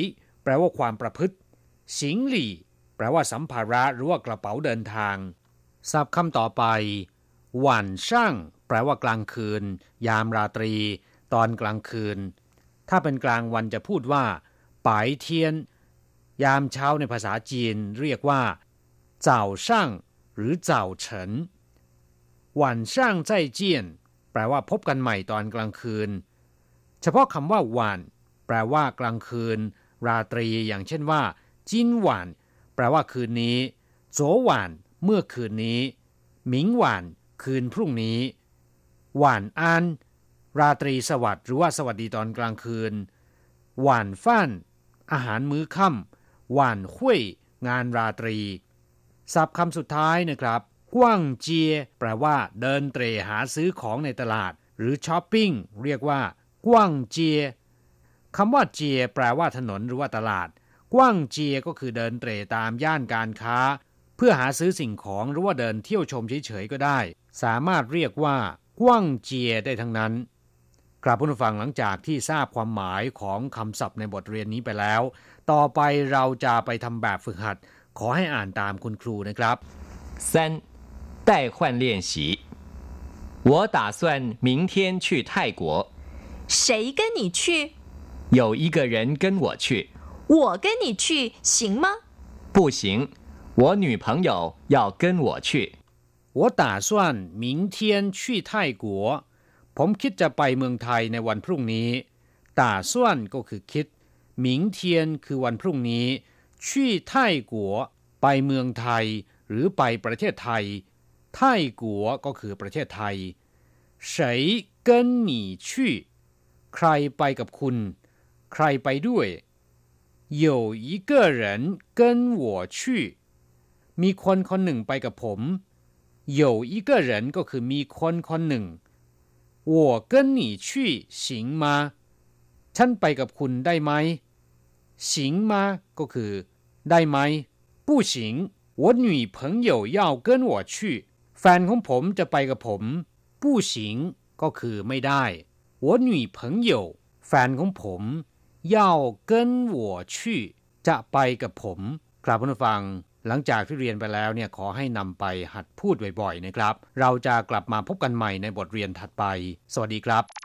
แปลว่าความประพฤติ สิงหลี่ แปลว่าสัมภาระหรือว่ากระเป๋าเดินทางศัพท์คำต่อไป หว่านช่าง แปลว่ากลางคืน ยามราตรี ตอนกลางคืน ถ้าเป็นกลางวันจะพูดว่าปายเทียน ยามเช้าในภาษาจีนเรียกว่าเจ้าช่างหรือเจ้าเฉิน หวันช่างใจเจียน แปลว่าพบกันใหม่ตอนกลางคืน เฉพาะคำว่าหวานแปลว่ากลางคืน ราตรีอย่างเช่นว่า จินหวานแปลว่าคืนนี้โจหวานเมื่อคืนนี้ หมิงหวานคืนพรุ่งนี้หวานอันราตรีสวัสดิ์หรือว่าสวัสดีตอนกลางคืนหวานฟ้านอาหารมื้อค่ำหวานหุยงานราตรีศัพท์คำสุดท้ายนะครับ กว้างเจีย แปลว่า เดินเตร่หาซื้อของในตลาด หรือช้อปปิ้งเรียกว่ากว้างเจียคำว่าเจีย แปลว่าถนนหรือว่าตลาด กว้างเจียก็คือเดินเตร่ตามย่านการค้า เพื่อหาซื้อสิ่งของหรือว่าเดินเที่ยวชมเฉยๆก็ได้ สามารถเรียกว่ากว้างเจียได้ทั้งนั้นกราบผู้ฟังหลังจากที่ทราบความหมายของคำศัพท์ในบทเรียนนี้ไปแล้ว ต่อไปเราจะไปทำแบบฝึกหัด ขอให้อ่านตามคุณครูนะครับ三代换练习我打算明天去泰国谁跟你去有一个人跟我去我跟你去行吗不行我女朋友要跟我去我打算明天去泰国ผมคิดจะไปเมืองไทยในวันพรุ่งนี้ตาส่วนก็คือคิดหมิงเทียนคือวันพรุ่งนี้ชี่ไทกัวไปเมืองไทย หรือไปประเทศไทย ไทกัวก็คือประเทศไทย谁跟你去ใครไปกับคุณ ใครไปด้วย有一个人跟我去มีคนคนหนึ่งไปกับผม有一个人ก็คือมีคนคนหนึ่ง 我跟你去行吗ฉันไปกับคุณได้ไหม行吗ก็คือ ได้ไหม不行我女朋友要跟我去 แฟนของผมจะไปกับผม不行ก็คือไม่ได้我女朋友แฟนของผม要跟我去จะไปกับผมครับผู้ฟัง หลังจากที่เรียนไปแล้วเนี่ยขอให้นำไปหัดพูดบ่อยๆนะครับ เราจะกลับมาพบกันใหม่ในบทเรียนถัดไป สวัสดีครับ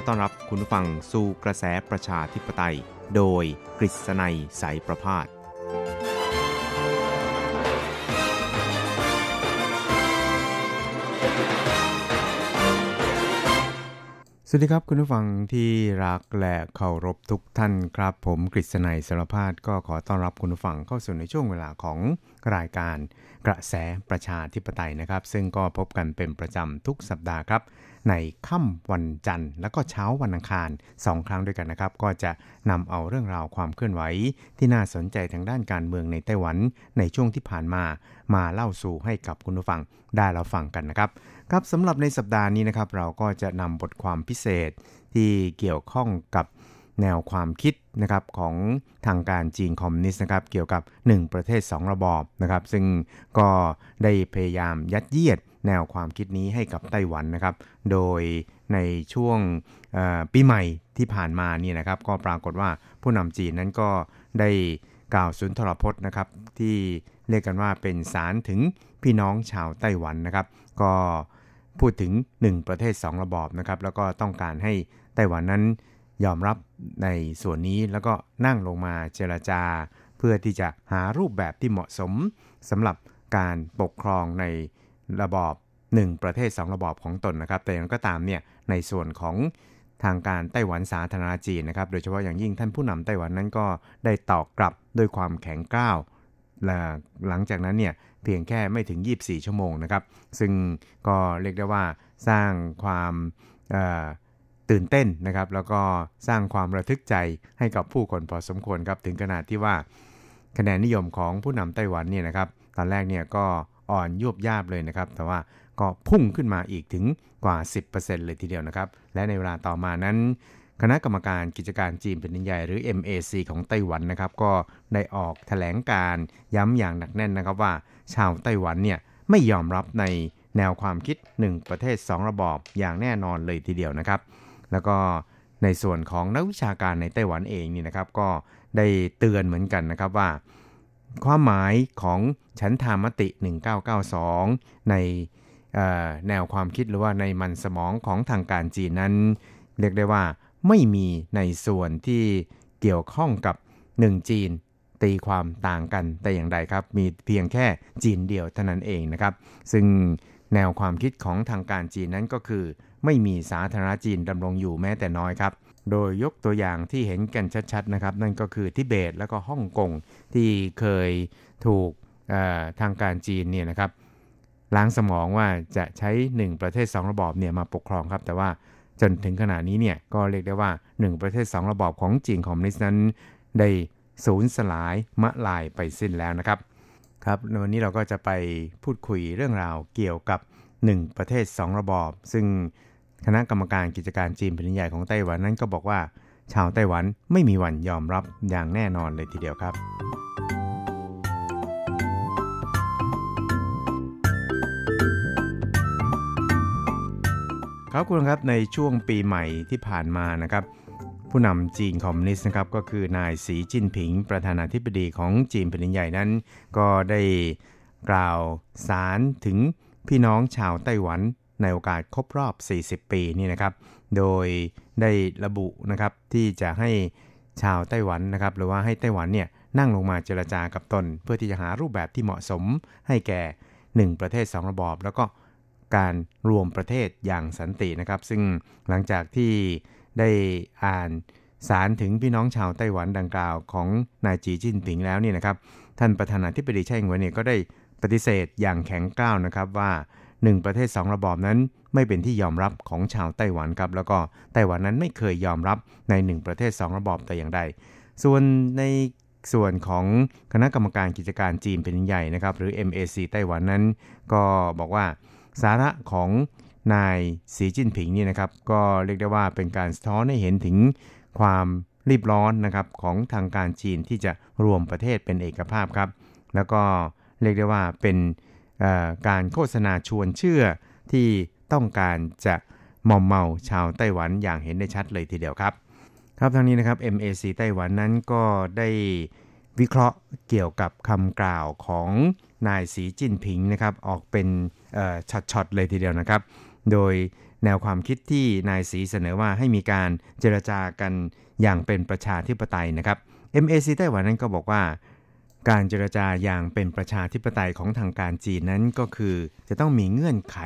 อต้อนรับคุณฟังสู่กระแสประชาธิปไตย โดยกฤษณัยสายประพาสสวัสดีครับคุณผู้ฟังที่รักและเคารพทุกท่านครับ ผมกฤษณัยสารพาดก็ขอต้อนรับคุณผู้ฟังเข้าสู่ในช่วงเวลาของรายการกระแสประชาธิปไตยนะครับ ซึ่งก็พบกันเป็นประจำทุกสัปดาห์ครับ ในค่ำวันจันทร์ และก็เช้าวันอังคารสองครั้งด้วยกันนะครับ ก็จะนำเอาเรื่องราวความเคลื่อนไหว ที่น่าสนใจทางด้านการเมืองในไต้หวันในช่วงที่ผ่านมา มาเล่าสู่ให้กับคุณผู้ฟังได้เราฟังกันนะครับครับสำหรับในสัปดาห์นี้นะครับเราก็จะนำบทความพิเศษที่เกี่ยวข้องกับ แนวความคิดนะครับของทางการจีนคอมมิวนิสต์นะครับเกี่ยวกับ 1 ประเทศ 2 ระบอบนะครับซึ่งก็ได้พยายามยัดเยียดแนวความคิดนี้ให้กับไต้หวันนะครับ โดยในช่วงปีใหม่ที่ผ่านมานี่นะครับ ก็ปรากฏว่าผู้นำจีนนั้นก็ได้กล่าวสุนทรพจน์นะครับ ที่เรียกกันว่าเป็นสารถึงพี่น้องชาวไต้หวันนะครับ ก็พูดถึง 1 ประเทศ 2 ระบอบนะครับ แล้วก็ต้องการให้ไต้หวันนั้น ยอมรับในส่วนนี้แล้วก็นั่งลงมาเจรจา เพื่อที่จะหารูปแบบที่เหมาะสมสำหรับการปกครองในระบอบ 1 ประเทศ 2 ระบอบของตนนะครับ แต่อย่างก็ตามเนี่ยในส่วนของทางการไต้หวันสาธารณจีนนะครับ โดยเฉพาะอย่างยิ่งท่านผู้นำไต้หวันนั้นก็ได้ตอบกลับด้วยความแข็งกร้าวและหลังจากนั้นเนี่ยเพียงแค่ไม่ถึง 24 ชั่วโมงนะครับ ซึ่งก็เรียกได้ว่าสร้างความ ตื่นเต้นนะครับ แล้วก็สร้างความระทึกใจให้กับผู้คนพอสมควรครับถึงขนาดที่ว่า คะแนนนิยมของผู้นำไต้หวันเนี่ยนะครับตอนแรกเนี่ยก็อ่อนยุบยาบเลยนะครับ แต่ว่าก็พุ่งขึ้นมาอีกถึงกว่า 10%เลยทีเดียวนะครับ และในเวลาต่อมานั้น คณะกรรมการกิจการจีนเป็นใหญ่หรือ MAC ของไต้หวันนะครับ ก็ได้ออกแถลงการย้ำอย่างหนักแน่นนะครับว่า ชาวไต้หวันเนี่ยไม่ยอมรับในแนวความคิด 1 ประเทศ 2 ระบอบอย่างแน่นอนเลยทีเดียวนะครับ แล้วก็ในส่วนของนักวิชาการในไต้หวันเองนี่นะครับ ก็ได้เตือนเหมือนกันนะครับว่า ความหมายของฉันทามติ 1992 ในแนวความคิดหรือว่าในมันสมองของทางการจีนนั้น เรียกได้ว่าไม่มีในส่วนที่เกี่ยวข้องกับ 1 จีน ตีความต่างกันแต่อย่างใดครับ มีเพียงแค่จีนเดียวเท่านั้นเองนะครับ ซึ่งแนวความคิดของทางการจีนนั้นก็คือ ไม่มีสาธารณจีนดำรงอยู่แม้แต่น้อยครับ โดยยกตัวอย่างที่เห็นกันชัดๆนะครับ นั่นก็คือทิเบตแล้วก็ฮ่องกงที่เคยถูกทางการจีนเนี่ยนะครับล้างสมองว่าจะใช้ 1 ประเทศ 2 ระบอบเนี่ยมาปกครองครับแต่ว่าจนถึงขณะนี้เนี่ยก็เรียกได้ว่า 1 ประเทศ 2 ระบอบของจีนคอมมิวนิสต์นั้น ได้สูญสลายมะลายไปสิ้นแล้วนะครับครับวันนี้เราก็จะไปพูดคุยเรื่องราวเกี่ยวกับ 1 ประเทศ 2 ระบอบ ซึ่ง คณะกรรมการกิจการจีนแผ่นใหญ่ของไต้หวันนั้นก็บอกว่า ชาวไต้หวันไม่มีวันยอมรับอย่างแน่นอนเลยทีเดียวครับ ครับคุณครับในช่วงปีใหม่ที่ผ่านมานะครับ ผู้นำจีนคอมมิวนิสต์นะครับก็คือนายสีจิ้นผิง ประธานาธิบดีของจีนแผ่นใหญ่นั้น ก็ได้กล่าวสารถึงพี่น้องชาวไต้หวัน ในโอกาสครบรอบ 40 ปีนี่นะครับ โดยได้ระบุนะครับที่จะให้ชาวไต้หวันนะครับ หรือว่าให้ไต้หวันเนี่ยนั่งลงมาเจรจากับตน เพื่อที่จะหารูปแบบที่เหมาะสมให้แก่ 1 ประเทศ 2 ระบอบ แล้วก็การรวมประเทศอย่างสันตินะครับ ซึ่งหลังจากที่ได้อ่านสารถึงพี่น้องชาวไต้หวันดังกล่าวของนายจีจิ้นผิงแล้วนี่นะครับ ท่านประธานาธิบดีไช่อิงเหวินเนี่ยก็ได้ปฏิเสธอย่างแข็งกร้าวนะครับว่า 1 ประเทศ 2 ระบอบนั้นไม่เป็นที่ยอมรับของชาวไต้หวันครับแล้วก็ไต้หวันนั้นไม่เคยยอมรับใน 1 ประเทศ 2 ระบอบแต่อย่างใด ส่วนในส่วนของคณะกรรมการกิจการจีนเป็นใหญ่นะครับหรือ MAC ไต้หวันนั้น ก็บอกว่าสาระของนายสีจิ้นผิงนี่นะครับก็เรียกได้ว่าเป็นการสะท้อนให้เห็นถึงความรีบร้อนนะครับของทางการจีนที่จะรวมประเทศเป็นเอกภาพครับ แล้วก็เรียกได้ว่าเป็น การโฆษณาชวนเชื่อที่ต้องการจะมอมเมาชาวไต้หวันอย่างเห็นได้ชัดเลยทีเดียวครับ ครับทางนี้นะครับ MAC ไต้หวันนั้นก็ได้วิเคราะห์เกี่ยวกับคำกล่าวของนายสีจิ้นผิงนะครับออกเป็นช็อตๆเลยทีเดียวนะครับ โดยแนวความคิดที่นายสีเสนอว่าให้มีการเจรจากันอย่างเป็นประชาธิปไตยนะครับ MAC ไต้หวันนั้นก็บอกว่า การเจรจาอย่างเป็นประชาธิปไตยของทางการจีนนั้นก็คือ จะต้องมีเงื่อนไข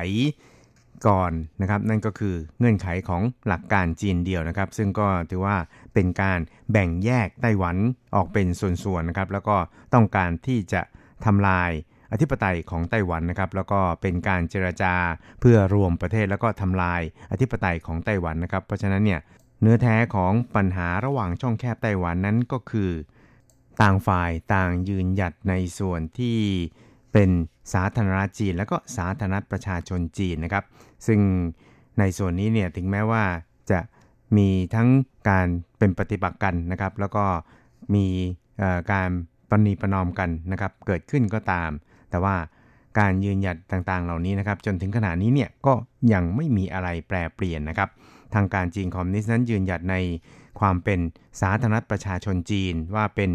ก่อนนะครับ นั่นก็คือเงื่อนไขของหลักการจีนเดียวนะครับ ซึ่งก็ถือว่าเป็นการแบ่งแยกไต้หวันออกเป็นส่วนๆนะครับ แล้วก็ต้องการที่จะทำลายอธิปไตยของไต้หวันนะครับ แล้วก็เป็นการเจรจาเพื่อรวมประเทศแล้วก็ทำลายอธิปไตยของไต้หวันนะครับ เพราะฉะนั้นเนี่ยเนื้อแท้ของปัญหาระหว่างช่องแคบไต้หวันนั้นก็คือ ต่างฝ่ายต่างยืนหยัดในส่วนที่เป็นสาธารณรัฐจีน และก็สาธารณรัฐประชาชนจีนนะครับ ซึ่งในส่วนนี้เนี่ยถึงแม้ว่าจะมีทั้งการเป็นปฏิบัติกันนะครับ แล้วก็มีการปณีประนอมกันนะครับ เกิดขึ้นก็ตาม แต่ว่าการยืนหยัดต่างๆ เหล่านี้นะครับ จนถึงขณะนี้เนี่ยก็ยังไม่มีอะไรแปรเปลี่ยนนะครับ ทางการจีนคอมมิวนิสต์นั้นยืนหยัดในความเป็นสาธารณรัฐประชาชนจีนว่าเป็น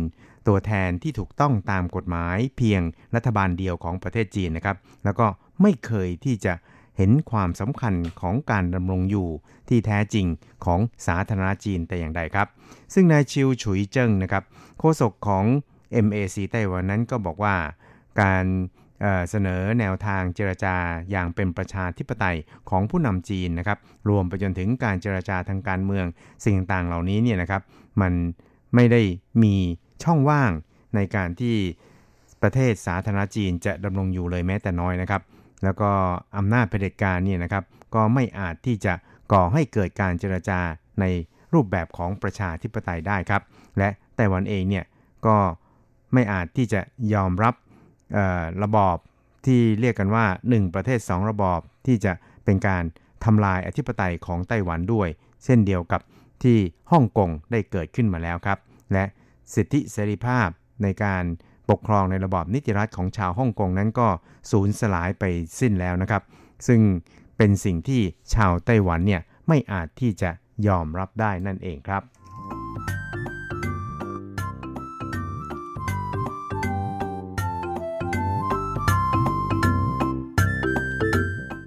ตัวแทนที่ถูกต้องตามกฎหมายเพียงรัฐบาลเดียวของประเทศจีนนะครับ แล้วก็ไม่เคยที่จะเห็นความสำคัญของการดำรงอยู่ที่แท้จริงของสาธารณจีนแต่อย่างใดครับ ซึ่งนายชิวฉุยเจิ้งนะครับโฆษกของ MAC ไต้หวันนั้นก็บอกว่าการเเสนอแนวทางเจรจาอย่างเป็นประชาธิปไตยของผู้นำจีนนะครับ รวมไปจนถึงการเจรจาทางการเมืองสิ่งต่างเหล่านี้เนี่ยนะครับ มันไม่ได้มี ช่องว่างในการที่ประเทศสาธารณจีนจะดำรงอยู่เลยแม้แต่น้อยนะครับ แล้วก็อำนาจเผด็จการเนี่ยนะครับ ก็ไม่อาจที่จะก่อให้เกิดการเจรจาในรูปแบบของประชาธิปไตยได้ครับ และไต้หวันเองเนี่ยก็ไม่อาจที่จะยอมรับระบอบที่เรียกกันว่า 1 ประเทศ 2 ระบอบที่จะเป็นการทำลายอธิปไตยของไต้หวันด้วย เช่นเดียวกับที่ฮ่องกงได้เกิดขึ้นมาแล้วครับ และ สิทธิเสรีภาพในการปกครองในระบอบนิติรัฐของชาวฮ่องกงนั้นก็สูญสลายไปสิ้นแล้วนะครับ ซึ่งเป็นสิ่งที่ชาวไต้หวันเนี่ยไม่อาจที่จะยอมรับได้นั่นเองครับ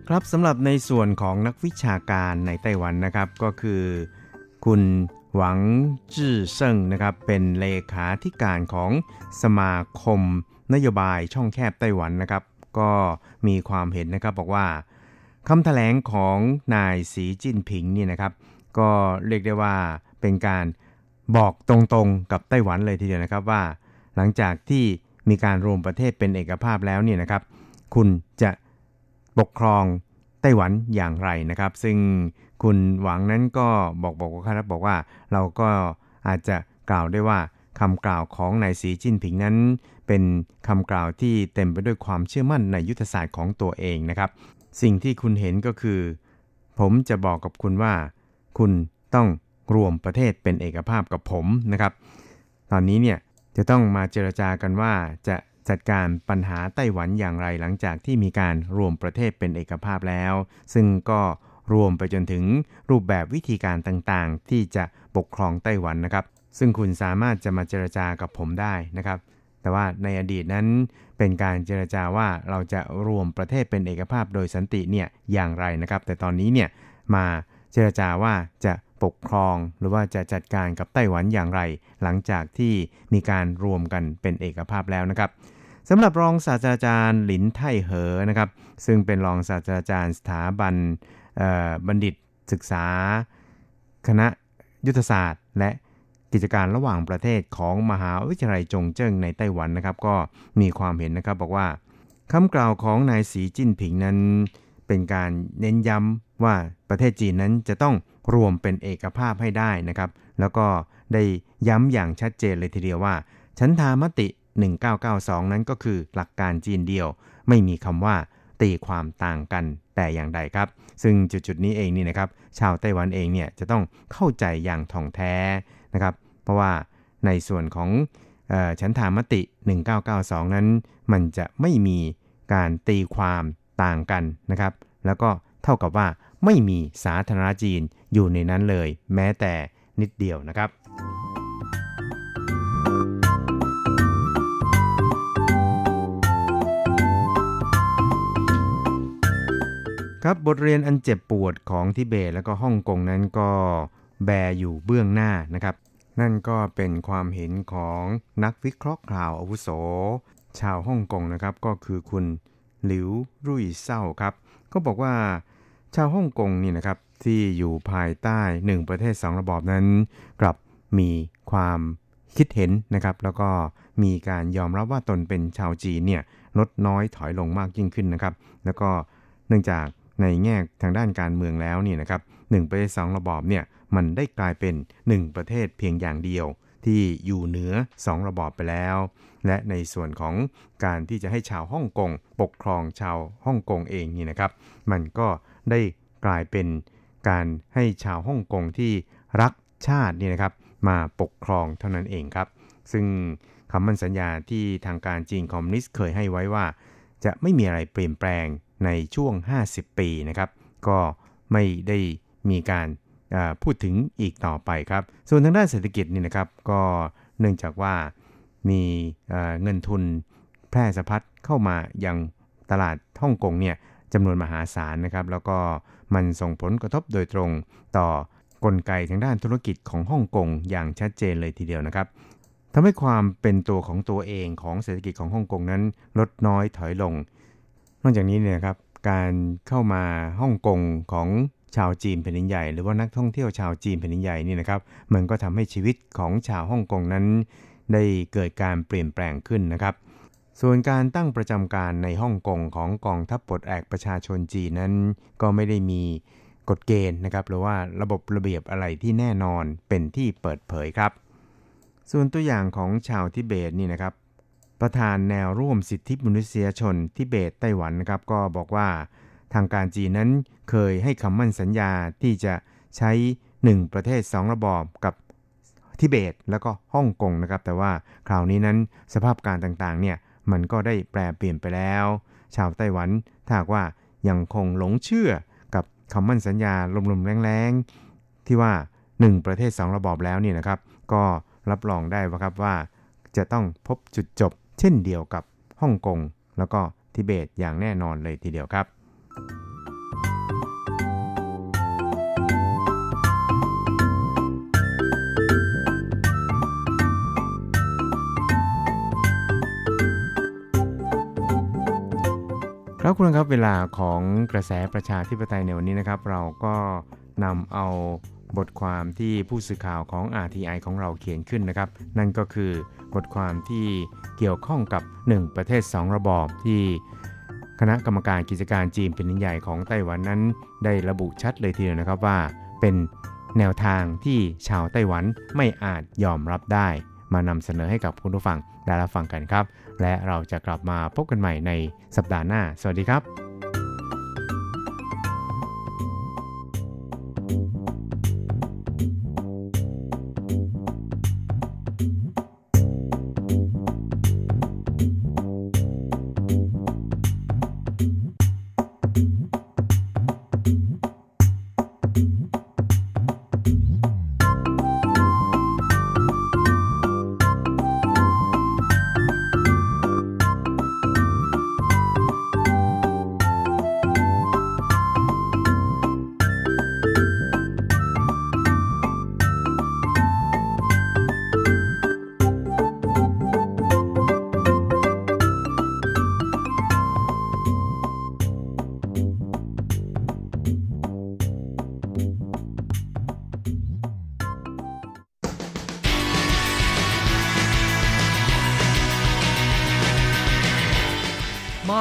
ครับสำหรับในส่วนของนักวิชาการในไต้หวันนะครับก็คือ คุณ หวังจื้อเซิงนะครับเป็นเลขาธิการของสมาคม นโยบายช่องแคบไต้หวันนะครับ ก็มีความเห็นนะครับบอกว่าคำแถลงของนายสีจิ้นผิงนี่นะครับ ก็เรียกได้ว่าเป็นการบอกตรงๆกับไต้หวันเลยทีเดียวนะครับว่า หลังจากที่มีการรวมประเทศเป็นเอกภาพแล้วเนี่ยนะครับ คุณจะปกครองไต้หวันอย่างไรนะครับ ซึ่ง คุณหวังนั้นก็บอกบอกว่าครับบอกว่าเราก็อาจจะกล่าวได้ว่าคำกล่าวของนายสีจิ้นผิงนั้น เป็นคำกล่าวที่เต็มไปด้วยความเชื่อมั่นในยุทธศาสตร์ของตัวเองนะครับ สิ่งที่คุณเห็นก็คือ ผมจะบอกกับคุณว่า คุณต้องรวมประเทศเป็นเอกภาพกับผมนะครับ ตอนนี้เนี่ยจะต้องมาเจรจากันว่าจะจัดการปัญหาไต้หวันอย่างไรหลังจากที่มีการรวมประเทศเป็นเอกภาพแล้ว ซึ่งก็ รวมไปจนถึงรูปแบบวิธีการต่างๆ ที่จะปกครองไต้หวันนะครับ ซึ่งคุณสามารถจะมาเจรจากับผมได้นะครับ แต่ว่าในอดีตนั้นเป็นการเจรจาว่าเราจะรวมประเทศเป็นเอกภาพโดยสันติเนี่ยอย่างไรนะครับ แต่ตอนนี้เนี่ยมาเจรจาว่าจะปกครองหรือว่าจะจัดการกับไต้หวันอย่างไร หลังจากที่มีการรวมกันเป็นเอกภาพแล้วนะครับสำหรับรองศาสตราจารย์หลินไทเหอนะครับ ซึ่งเป็นรองศาสตราจารย์สถาบัน บัณฑิตศึกษา คณะยุทธศาสตร์ และกิจการระหว่างประเทศของมหาวิทยาลัยจงเจิ้งในไต้หวันนะครับ ก็มีความเห็นนะครับบอกว่าคำกล่าวของนายสีจิ้นผิงนั้น เป็นการเน้นย้ำว่าประเทศจีนนั้นจะต้องรวมเป็นเอกภาพให้ได้นะครับ แล้วก็ได้ย้ำอย่างชัดเจนเลยทีเดียวว่าฉันทามติ 1992 นั้นก็คือหลักการจีนเดียว ไม่มีคำว่าตีความต่างกันแต่อย่างใดครับ ซึ่งจุดๆนี้เองนี่นะครับชาวไต้หวันเองเนี่ยจะต้องเข้าใจอย่างท่องแท้นะครับเพราะว่าในส่วนของฉันทามติ 1992 นั้น มันจะไม่มีการตีความต่างกันนะครับ แล้วก็เท่ากับว่าไม่มีสาธารณจีนอยู่ในนั้นเลย แม้แต่นิดเดียวนะครับ ครับบทเรียนอันเจ็บปวดของทิเบตและก็ฮ่องกงนั้นก็แบอยู่เบื้องหน้านะครับ นั่นก็เป็นความเห็นของนักวิเคราะห์ข่าวอาวุโส ชาวฮ่องกงนะครับก็คือคุณหลิวรุ่ยเศร้าครับก็บอกว่าชาวฮ่องกงนี่นะครับที่อยู่ภายใต้หนึ่งประเทศสองระบอบนั้น กลับมีความคิดเห็นนะครับ แล้วก็มีการยอมรับว่าตนเป็นชาวจีนเนี่ยลดน้อยถอยลงมากยิ่งขึ้นนะครับ แล้วก็เนื่องจาก ในแง่ทางด้านการเมืองแล้วนี่นะครับหนึ่งประเทศสองระบอบเนี่ยมันได้กลายเป็น 1 ประเทศเพียงอย่างเดียว ที่อยู่เหนือ 2 ระบอบไปแล้ว และในส่วนของการที่จะให้ชาวฮ่องกงปกครองชาวฮ่องกงเองนี่นะครับ มันก็ได้กลายเป็นการให้ชาวฮ่องกงที่รักชาตินี่นะครับมาปกครองเท่านั้นเองครับ ซึ่งคำมั่นสัญญาที่ทางการจีนคอมมิวนิสต์เคยให้ไว้ว่า จะไม่มีอะไรเปลี่ยนแปลง ในช่วง 50 ปีนะครับ ก็ไม่ได้มีการพูดถึงอีกต่อไปครับ ส่วนทางด้านเศรษฐกิจนี่นะครับ ก็เนื่องจากว่ามีเงินทุนแพร่สะพัดเข้ามาอยังตลาดฮ่องกงเนี่ยจำนวนมหาศาลนะครับ แล้วก็มันส่งผลกระทบโดยตรงต่อกลไกทางด้านธุรกิจของฮ่องกงอย่างชัดเจนเลยทีเดียวนะครับทำให้ความเป็นตัวของตัวเองของเศรษฐกิจของฮ่องกงนั้นลดน้อยถอยลง นอกจากนี้เนี่ยครับการเข้ามาฮ่องกงของชาวจีนแผ่นดินใหญ่หรือว่านักท่องเที่ยวชาวจีนแผ่นดินใหญ่นี่นะครับ มันก็ทำให้ชีวิตของชาวฮ่องกงนั้น ได้เกิดการเปลี่ยนแปลงขึ้นนะครับ ส่วนการตั้งประจำการในฮ่องกงของกองทัพปลดแอกประชาชนจีนนั้น ก็ไม่ได้มีกฎเกณฑ์นะครับหรือว่าระบบระเบียบอะไรที่แน่นอนเป็นที่เปิดเผยครับ ส่วนตัวอย่างของชาวทิเบตนี่นะครับ ประธานแนวร่วมสิทธิมนุษยชนทิเบตไต้หวันนะครับก็บอกว่า ทางการจีนนั้นเคยให้คำมั่นสัญญาที่จะใช้ 1 ประเทศ 2 ระบอบกับทิเบตแล้วก็ฮ่องกงนะครับ แต่ว่าคราวนี้นั้นสภาพการต่างๆเนี่ยมันก็ได้แปลเปลี่ยนไปแล้ว ชาวไต้หวันถ้าว่ายังคงหลงเชื่อกับคำมั่นสัญญาลมๆแรงๆ ที่ว่า 1 ประเทศ 2 ระบอบแล้วเนี่ยนะครับ ก็รับรองได้ว่าครับว่าจะต้องพบจุดจบ เช่นเดียวกับฮ่องกงแล้วก็ทิเบตอย่างแน่นอนเลยทีเดียวครับครับคุณครับเวลาของกระแสประชาธิปไตยในวันนี้นะครับ เราก็นำเอา บทความที่ผู้สื่อข่าวของ RTI ของเราเขียนขึ้นนะครับ นั่นก็คือบทความที่เกี่ยวข้องกับ 1 ประเทศ 2 ระบอบที่คณะกรรมการกิจการจีนเป็นใหญ่ของไต้หวันนั้น ได้ระบุชัดเลยทีเดียวนะครับว่า เป็นแนวทางที่ชาวไต้หวันไม่อาจยอมรับได้ มานำเสนอให้กับคุณผู้ฟังได้รับฟังกันครับ และเราจะกลับมาพบกันใหม่ในสัปดาห์หน้า สวัสดีครับ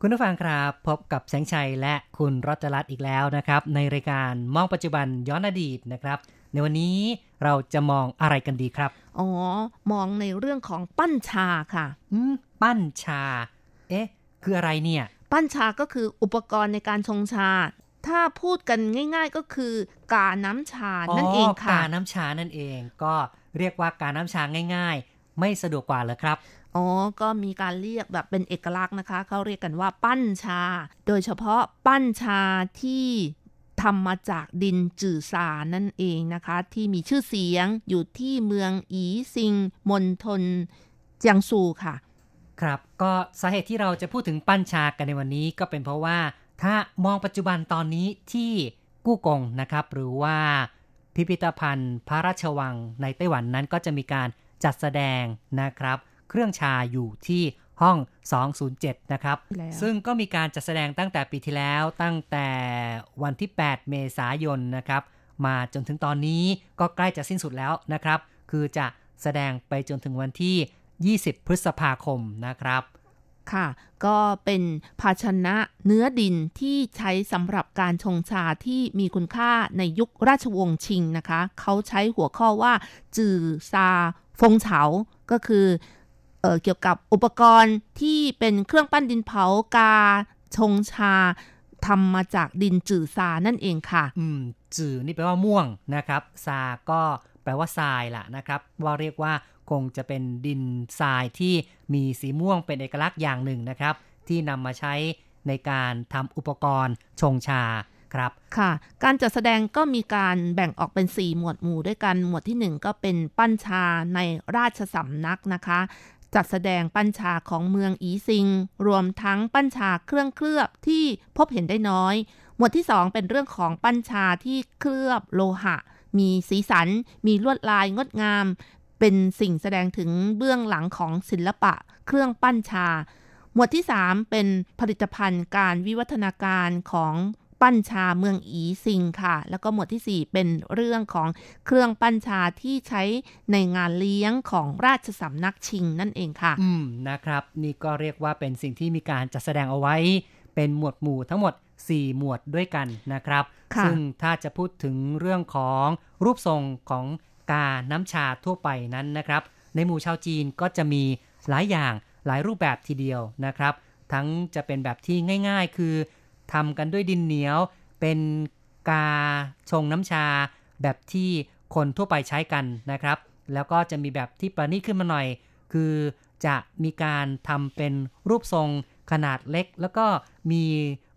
คุณผู้ฟังครับพบกับแสงชัยและคุณรัตรัตน์อีกแล้วนะครับ ในรายการมองปัจจุบันย้อนอดีตนะครับ ในวันนี้เราจะมองอะไรกันดีครับ อ๋อ มองในเรื่องของปั้นชาค่ะ อืมปั้นชา เอ๊ะ คืออะไรเนี่ย ปั้นชาก็คืออุปกรณ์ในการชงชา ถ้าพูดกันง่าย ๆก็คือกาน้ำชานั่นเองค่ะกาน้ำชานั่นเอง ก็เรียกว่ากาน้ำชาง่าย ๆ ไม่สะดวกกว่าเหรอครับ อ๋อ ก็มีการเรียกแบบเป็นเอกลักษณ์นะคะ เขาเรียกกันว่าปั้นชา โดยเฉพาะปั้นชาที่ทำมาจากดินจื่อซานั่นเองนะคะ ที่มีชื่อเสียงอยู่ที่เมืองอีซิงมณฑลเจียงซูค่ะ ครับก็สาเหตุที่เราจะพูดถึงปั้นชากันในวันนี้ก็เป็นเพราะว่า ถ้ามองปัจจุบันตอนนี้ที่กู้กงนะครับ หรือว่าพิพิธภัณฑ์ พระราชวังในไต้หวันนั้นก็จะมีการจัดแสดงนะครับ เครื่องชาอยู่ที่ห้อง 207 นะครับแล้วซึ่งก็มีการจัดแสดงตั้งแต่ปีที่แล้วตั้งแต่วันที่ 8 เมษายนนะครับ มาจนถึงตอนนี้ก็ใกล้จะสิ้นสุดแล้วนะครับ คือจะแสดงไปจนถึงวันที่ 20 พฤษภาคมนะครับ ค่ะ ก็เป็นภาชนะเนื้อดินที่ใช้สำหรับการชงชาที่มีคุณค่าในยุคราชวงศ์ชิงนะคะ เขาใช้หัวข้อว่า จื่อซาฟงเฉา ก็คือ เออเกี่ยวกับอุปกรณ์ที่เป็นเครื่องปั้นดินเผากาชงชาทำมาจากดินจื่อซานั่นเองค่ะ อืม จื่อนี่แปลว่าม่วงนะครับ ซาก็แปลว่าทรายล่ะนะครับ ว่าเรียกว่าคงจะเป็นดินทรายที่มีสีม่วงเป็นเอกลักษณ์อย่างหนึ่งนะครับ ที่นำมาใช้ในการทำอุปกรณ์ชงชาครับ ค่ะ การจัดแสดงก็มีการแบ่งออกเป็น 4 หมวดหมู่ด้วยกัน หมวดที่ 1 ก็เป็นปั้นชาในราชสำนักนะคะ จัดแสดงปั้นชาของเมืองอีซิง รวมทั้งปั้นชาเครื่องเคลือบที่พบเห็นได้น้อย หมวดที่ 2 เป็นเรื่องของปั้นชาที่เคลือบโลหะ มีสีสัน มีลวดลายงดงาม เป็นสิ่งแสดงถึงเบื้องหลังของศิลปะ เครื่องปั้นชา หมวดที่ 3 เป็นผลิตภัณฑ์การวิวัฒนาการของ ปั้นชาเมืองอีซิงค่ะ แล้วก็หมวดทีสี่ 4 เป็นเรื่องของเครื่องปั้นชาที่ใช้ในงานเลี้ยงของราชสำนักชิงนั่นเองค่ะ อืมนะครับ นี่ก็เรียกว่าเป็นสิ่งที่มีการจัดแสดงเอาไว้ เป็นหมวดหมู่ทั้งหมด 4 หมวดด้วยกันนะครับค่ะซึ่งถ้าจะพูดถึงเรื่องของรูปทรงของกาน้ำชาทั่วไปนั้นนะครับ ในหมู่ชาวจีนก็จะมีหลายอย่างหลายรูปแบบทีเดียวนะครับ ทั้งจะเป็นแบบที่ง่าย ๆ คือ ทำกันด้วยดินเหนียว เป็นกาชงน้ำชา แบบที่คนทั่วไปใช้กันนะครับ แล้วก็จะมีแบบที่ประณีตขึ้นมาหน่อย คือจะมีการทำเป็นรูปทรงขนาดเล็ก แล้วก็มี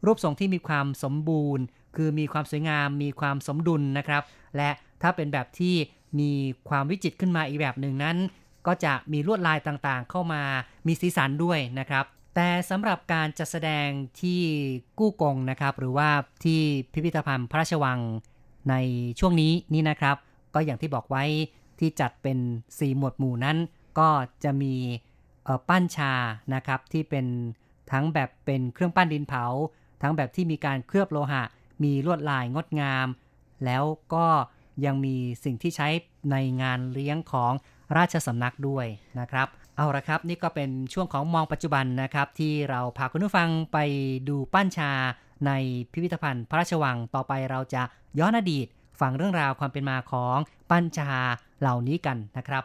รูปทรงที่มีความสมบูรณ์ คือมีความสวยงาม มีความสมดุลนะครับ และถ้าเป็นแบบที่มีความวิจิตรขึ้นมาอีกแบบหนึ่งนั้น ก็จะมีลวดลายต่างๆ เข้ามา มีสีสันด้วยนะครับ แต่สำหรับการจัดแสดงที่กู้กงนะครับ หรือว่าที่พิพิธภัณฑ์พระราชวังในช่วงนี้นี่นะครับ ก็อย่างที่บอกไว้ที่จัดเป็นสีหมวดหมู่นั้น ก็จะมีปั้นชานะครับที่เป็นทั้งแบบเป็นเครื่องปั้นดินเผา ทั้งแบบที่มีการเคลือบโลหะ มีลวดลายงดงาม แล้วก็ยังมีสิ่งที่ใช้ในงานเลี้ยงของราชสำนักด้วยนะครับ เอาละครับ นี่ก็เป็นช่วงของมองปัจจุบันนะครับ ที่เราพาคุณผู้ฟังไปดูปั้นชาในพิพิธภัณฑ์พระราชวังต่อไปเราจะย้อนอดีต ฟังเรื่องราวความเป็นมาของปั้นชาเหล่านี้กันนะครับ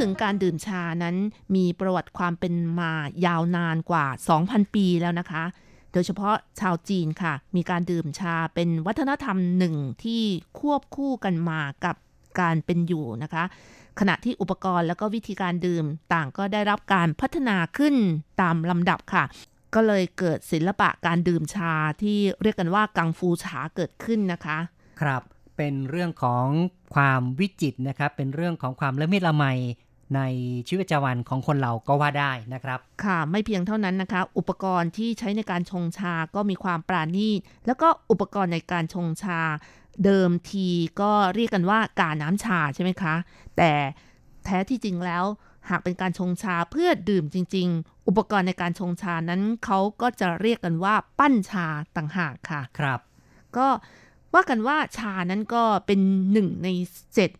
ถึงการดื่มชานั้นมีประวัติความเป็นมายาวนานกว่า 2,000 ปีแล้วนะคะ โดยเฉพาะชาวจีนค่ะ มีการดื่มชาเป็นวัฒนธรรมหนึ่งที่ควบคู่กันมากับการเป็นอยู่นะคะ ขณะที่อุปกรณ์แล้วก็วิธีการดื่มต่างก็ได้รับการพัฒนาขึ้นตามลำดับค่ะ ก็เลยเกิดศิลปะการดื่มชาที่เรียกกันว่ากังฟูชาเกิดขึ้นนะคะ ครับเป็นเรื่องของความวิจิตรนะครับ เป็นเรื่องของความละเมียดละไม ในชีวิตประจำวันของคนเราก็ว่าได้นะครับ ค่ะไม่เพียงเท่านั้นนะคะ อุปกรณ์ที่ใช้ในการชงชาก็มีความปราณีตแล้วก็อุปกรณ์ในการชงชาเดิมทีก็เรียกกันว่ากาน้ำชาใช่ไหมคะ แต่แท้ที่จริงแล้ว หากเป็นการชงชาเพื่อดื่มจริง ๆ อุปกรณ์ในการชงชานั้นเขาก็จะเรียกกันว่าปั้นชาต่างหากค่ะ ครับ ก็ว่ากันว่าชานั้นก็เป็นหนึ่งในเจ็ด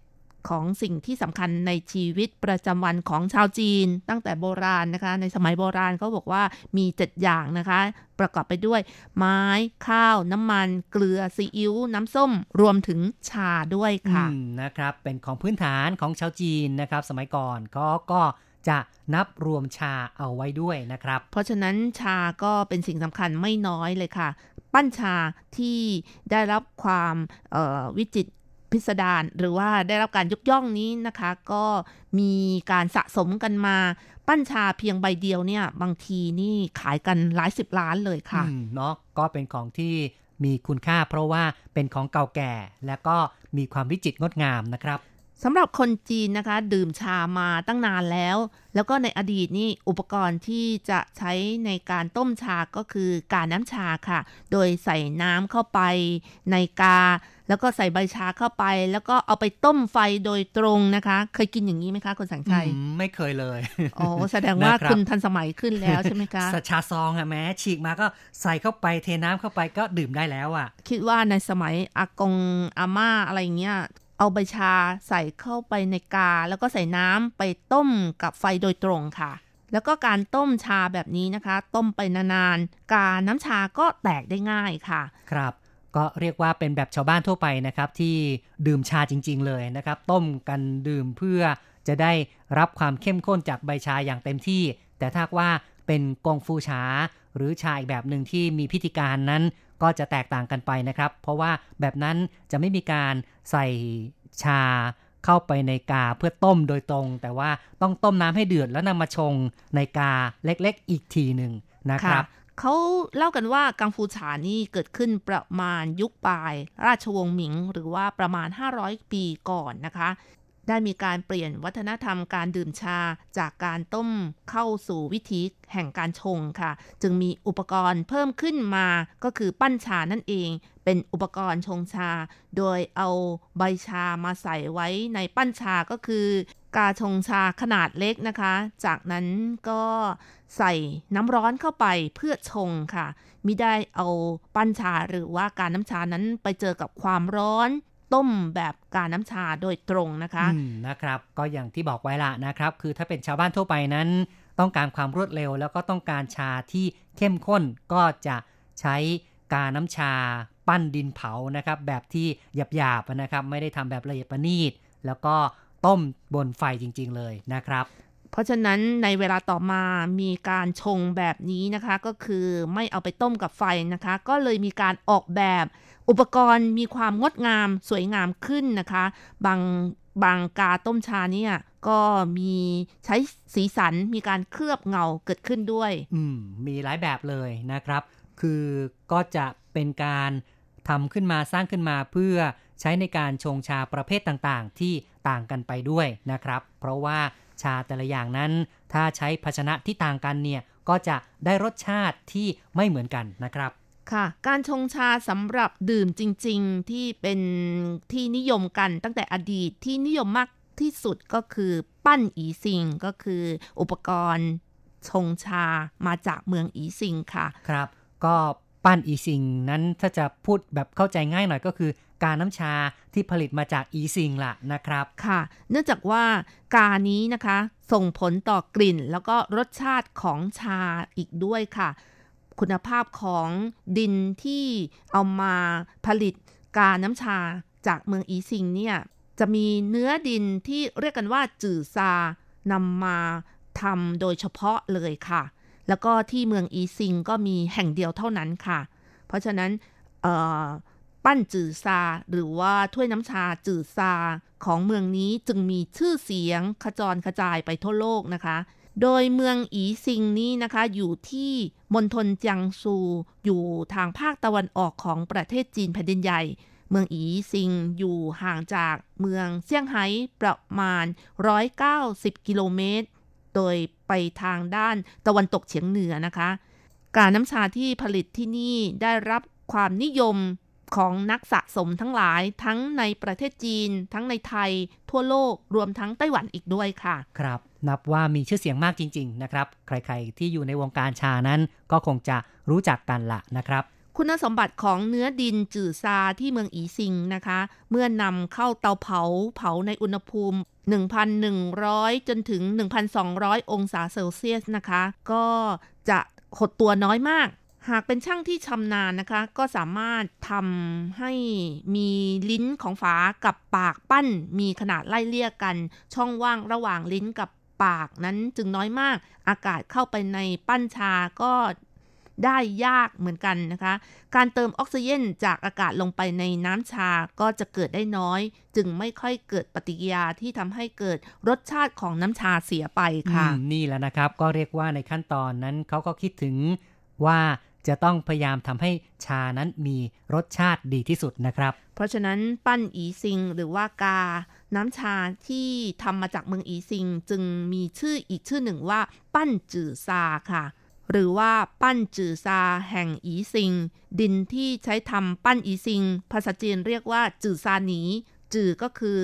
ของสิ่งที่สำคัญในชีวิตประจำวันของชาวจีน ตั้งแต่โบราณนะคะ ในสมัยโบราณเขาบอกว่ามีเจ็ดอย่างนะคะ ประกอบไปด้วย ไม้ ข้าว น้ำมัน เกลือซีอิ๊วน้ำส้ม รวมถึงชาด้วยค่ะอืมนะครับ เป็นของพื้นฐานของชาวจีนนะครับ สมัยก่อนก็ก็จะนับรวมชาเอาไว้ด้วยนะครับ เพราะฉะนั้นชาก็เป็นสิ่งสำคัญไม่น้อยเลยค่ะ ปั้นชาที่ได้รับความเอ่อวิจิตร พิสดารหรือว่าได้รับการยกย่องนี้นะคะ ก็มีการสะสมกันมา ปั้นชาเพียงใบเดียวเนี่ย บางทีนี่ขายกันหลายสิบล้านเลยค่ะเนาะก็เป็นของที่มีคุณค่าเพราะว่าเป็นของเก่าแก่ และก็มีความวิจิตรงดงามนะครับ สำหรับคนจีนนะคะ ดื่มชามาตั้งนานแล้ว แล้วก็ในอดีตนี่อุปกรณ์ที่จะใช้ในการต้มชาก็คือการน้ำชาค่ะ โดยใส่น้ำเข้าไปในกา แล้วก็ใส่ใบชาเข้าไป แล้วก็เอาไปต้มไฟโดยตรงนะคะ เคยกินอย่างนี้ไหมคะคุณสังชัยอืมไม่เคยเลยอ๋อแสดงว่านะครับคุณทันสมัยขึ้นแล้วใช่ไหมคะสชาซองอะแม้ฉีกมาก็ใส่เข้าไปเทน้ำเข้าไปก็ดื่มได้แล้วอะคิดว่าในสมัยอากงอาม่าอะไรเงี้ย เอาใบชาใส่เข้าไปในกา แล้วก็ใส่น้ำไปต้มกับไฟโดยตรงค่ะ แล้วก็การต้มชาแบบนี้นะคะ ต้มไปนานๆ กาน้ำชาก็แตกได้ง่ายค่ะ ครับ ก็เรียกว่าเป็นแบบชาวบ้านทั่วไปนะครับ ที่ดื่มชาจริง ๆ เลยนะครับ ต้มกันดื่มเพื่อจะได้รับความเข้มข้นจากใบชาอย่างเต็มที่ แต่ถ้าว่าเป็นกงฟูชาหรือชาอีกแบบหนึ่งที่มีพิธีการนั้น ก็จะแตกต่างกันไปนะครับ เพราะว่าแบบนั้นจะไม่มีการใส่ชาเข้าไปในกาเพื่อต้มโดยตรง แต่ว่าต้องต้มน้ำให้เดือดแล้วนำมาชงในกาเล็กๆ อีกทีหนึ่งนะครับเขาเล่ากันว่ากังฟูชานี่เกิดขึ้นประมาณยุคปลาย ราชวงศ์หมิง หรือว่าประมาณ 500 ปีก่อนนะคะ ได้มีการเปลี่ยนวัฒนธรรมการดื่มชาจากการต้มเข้าสู่วิธีแห่งการชงค่ะ จึงมีอุปกรณ์เพิ่มขึ้นมาก็คือปั้นชานั่นเอง เป็นอุปกรณ์ชงชา โดยเอาใบชามาใส่ไว้ในปั้นชาก็คือกาชงชาขนาดเล็กนะคะ จากนั้นก็ใส่น้ำร้อนเข้าไปเพื่อชงค่ะ มิได้เอาปั้นชาหรือว่าการน้ำชานั้นไปเจอกับความร้อน ต้มแบบการน้ำชาโดยตรงนะคะอืมนะครับก็อย่างที่บอกไว้ละนะครับ คือถ้าเป็นชาวบ้านทั่วไปนั้น ต้องการความรวดเร็ว แล้วก็ต้องการชาที่เข้มข้นก็จะใช้กาน้ำชาปั้นดินเผานะครับ แบบที่หยาบๆนะครับ ไม่ได้ทำแบบละเอียดประณีต แล้วก็ต้มบนไฟจริง ๆ เลยนะครับเพราะฉะนั้นในเวลาต่อมามีการชงแบบนี้นะคะ ก็คือไม่เอาไปต้มกับไฟนะคะ ก็เลยมีการออกแบบ อุปกรณ์มีความงดงามสวยงามขึ้นนะคะ บางบางกาต้มชาเนี่ยก็มีใช้สีสันมีการเคลือบเงาเกิดขึ้นด้วย อืม มีหลายแบบเลยนะครับ คือก็จะเป็นการทำขึ้นมาสร้างขึ้นมาเพื่อใช้ในการชงชาประเภทต่างๆ ที่ต่างกันไปด้วยนะครับ เพราะว่าชาแต่ละอย่างนั้น ถ้าใช้ภาชนะที่ต่างกันเนี่ยก็จะได้รสชาติที่ไม่เหมือนกันนะครับ ค่ะ การชงชาสำหรับดื่มจริง ๆ ที่เป็นที่นิยมกันตั้งแต่อดีตที่นิยมมากที่สุดก็คือปั้นอีซิงก็คืออุปกรณ์ชงชามาจากเมืองอีซิงค่ะ ครับ ก็ปั้นอีซิงนั้นถ้าจะพูดแบบเข้าใจง่ายหน่อยก็คือ การน้ำชาที่ผลิตมาจากอีซิงล่ะนะครับ ค่ะ เนื่องจากว่ากานี้นะคะ ส่งผลต่อกลิ่นแล้วก็รสชาติของชาอีกด้วยค่ะ คุณภาพของดินที่เอามาผลิตกาน้ำชาจากเมืองอีซิงเนี่ยจะมีเนื้อดินที่เรียกกันว่าจื่อซานำมาทำโดยเฉพาะเลยค่ะ แล้วก็ที่เมืองอีซิงก็มีแห่งเดียวเท่านั้นค่ะ เพราะฉะนั้นปั้นจือซาหรือว่าถ้วยน้ำชาจือซาของเมืองนี้จึงมีชื่อเสียงขจรกระจายไปทั่วโลกนะคะ โดยเมืองอีซิงนี้นะคะ อยู่ที่มณฑลจิงซู อยู่ทางภาคตะวันออกของประเทศจีนแผ่นดินใหญ่ เมืองอีซิงอยู่ห่างจากเมืองเซี่ยงไฮ้ประมาณ 190 กิโลเมตร โดยไปทางด้านตะวันตกเฉียงเหนือนะคะ การน้ำชาที่ผลิตที่นี่ได้รับความนิยม ของนักสะสมทั้งหลายทั้งในประเทศจีน ทั้งในไทย ทั่วโลกรวมทั้งไต้หวันอีกด้วยค่ะ ครับ นับว่ามีชื่อเสียงมากจริง ๆ นะครับ ใครๆ ที่อยู่ในวงการชานั้นก็คงจะรู้จักกันละนะครับคุณสมบัติของเนื้อดินจื่อซาที่เมืองอีซิงนะคะ เมื่อนำเข้าเตาเผาเผาในอุณหภูมิ 1,100 จนถึง 1,200 องศาเซลเซียสนะคะ ก็จะหดตัวน้อยมาก หากเป็นช่างที่ชำนาญนะคะ ก็สามารถทำให้มีลิ้นของฝากับปากปั้น มีขนาดไล่เลี่ยกัน ช่องว่างระหว่างลิ้นกับปากนั้นจึงน้อยมาก อากาศเข้าไปในปั้นชาก็ได้ยากเหมือนกันนะคะ การเติมออกซิเจนจากอากาศลงไปในน้ำชาก็จะเกิดได้น้อย จึงไม่ค่อยเกิดปฏิกิริยาที่ทำให้เกิดรสชาติของน้ำชาเสียไปค่ะนี่แหละนะครับก็เรียกว่าในขั้นตอนนั้นเขาก็คิดถึงว่า จะต้องพยายามทำให้ชานั้นมีรสชาติดีที่สุดนะครับ เพราะฉะนั้นปั้นอีซิงหรือว่ากา น้ำชาที่ทำมาจากเมืองอีซิง จึงมีชื่ออีกชื่อหนึ่งว่า ปั้นจือซาค่ะ หรือว่าปั้นจือซาแห่งอีซิง ดินที่ใช้ทำปั้นอีซิง ภาษาจีนเรียกว่า จือซาหนี จือก็คือ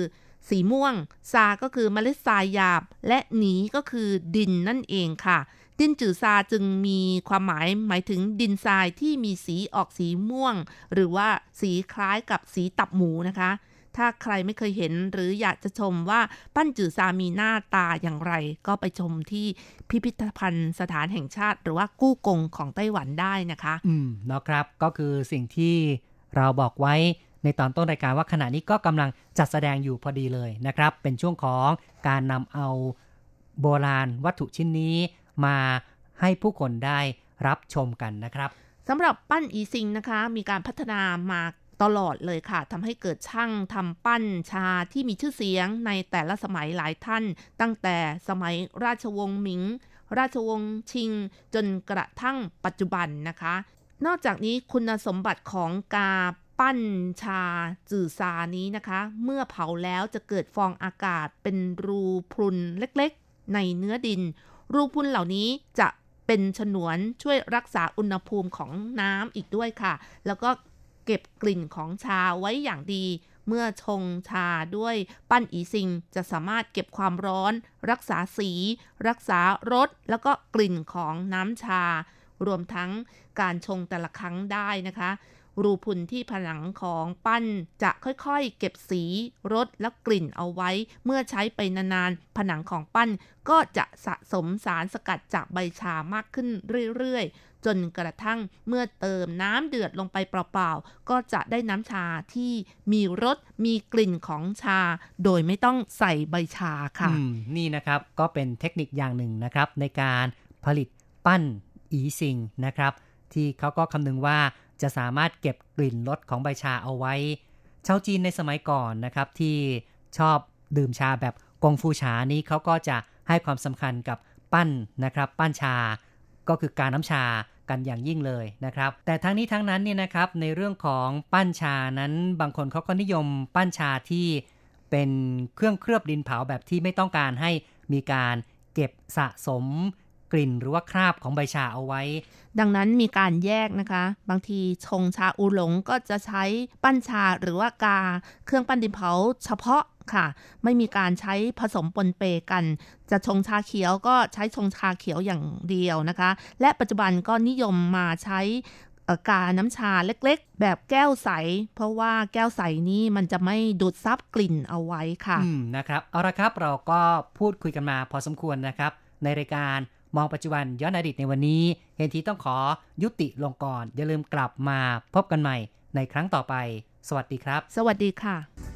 สีม่วง ซาก็คือเมล็ดทรายหยาบ และหนีก็คือดินนั่นเองค่ะ ดินจือซาจึงมีความหมายหมายถึงดินทรายที่มีสีออกสีม่วง หรือว่าสีคล้ายกับสีตับหมูนะคะ ถ้าใครไม่เคยเห็นหรืออยากจะชมว่าปั้นจือซามีหน้าตาอย่างไร ก็ไปชมที่พิพิธภัณฑ์สถานแห่งชาติ หรือว่ากู้กงของไต้หวันได้นะคะ อืมเนาะครับก็คือสิ่งที่เราบอกไว้ในตอนต้นรายการว่าขณะนี้ก็กำลังจัดแสดงอยู่พอดีเลยนะครับ เป็นช่วงของการนำเอาโบราณวัตถุชิ้นนี้ มาให้ผู้คนได้รับชมกันนะครับสำหรับปั้นอีซิงนะคะ มีการพัฒนามาตลอดเลยค่ะทำให้เกิดช่างทำปั้นชาที่มีชื่อเสียงในแต่ละสมัยหลายท่าน ตั้งแต่สมัยราชวงศ์หมิง ราชวงศ์ชิง จนกระทั่งปัจจุบันนะคะ นอกจากนี้คุณสมบัติของกาปั้นชาจื่อซานี้นะคะ เมื่อเผาแล้วจะเกิดฟองอากาศเป็นรูพรุนเล็กๆ ในเนื้อดิน รูพรุนเหล่านี้จะเป็นฉนวนช่วยรักษาอุณหภูมิของน้ำอีกด้วยค่ะ แล้วก็เก็บกลิ่นของชาไว้อย่างดี เมื่อชงชาด้วยปั้นอีซิง จะสามารถเก็บความร้อน รักษาสี รักษารสแล้วก็กลิ่นของน้ำชา รวมทั้งการชงแต่ละครั้งได้นะคะ รูพุนที่ผนังของปั้นจะค่อยๆ เก็บสีรสและกลิ่นเอาไว้ เมื่อใช้ไปนานๆ ผนังของปั้นก็จะสะสมสารสกัดจากใบชามากขึ้นเรื่อยๆ จนกระทั่งเมื่อเติมน้ำเดือดลงไปเปล่าๆ ก็จะได้น้ำชาที่มีรสมีกลิ่นของชา โดยไม่ต้องใส่ใบชาค่ะนี่นะครับก็เป็นเทคนิคอย่างหนึ่งนะครับ ในการผลิตปั้นอีซิงนะครับ ที่เขาก็คำนึงว่าจะสามารถเก็บกลิ่นรสของใบชาเอาไว้ ชาวจีนในสมัยก่อนนะครับที่ชอบดื่มชาแบบกงฟูชานี้เขาก็จะให้ความสำคัญกับปั้นนะครับ ปั้นชา ก็คือการน้ำชากันอย่างยิ่งเลยนะครับ แต่ทั้งนี้ทั้งนั้นเนี่ยนะครับในเรื่องของปั้นชานั้นบางคนเขาก็นิยมปั้นชาที่เป็นเครื่องเคลือบดินเผาแบบที่ไม่ต้องการให้มีการเก็บสะสม กลิ่นหรือว่าคราบของใบชาเอาไว้ ดังนั้นมีการแยกนะคะ บางทีชงชาอูหลงก็จะใช้ปั้นชาหรือว่ากา เครื่องปั้นดินเผาเฉพาะค่ะ ไม่มีการใช้ผสมปนเปกัน จะชงชาเขียวก็ใช้ชงชาเขียวอย่างเดียวนะคะ และปัจจุบันก็นิยมมาใช้เอ่อกาน้ำชาเล็กๆ แบบแก้วใส เพราะว่าแก้วใสนี้มันจะไม่ดูดซับกลิ่นเอาไว้ค่ะอืมนะครับ เอาละครับเราก็พูดคุยกันมาพอสมควรนะครับ ในรายการ มองปัจจุบันย้อนอดีตในวันนี้เห็นทีต้องขอยุติลงก่อน อย่าลืมกลับมาพบกันใหม่ในครั้งต่อไป สวัสดีครับ สวัสดีค่ะ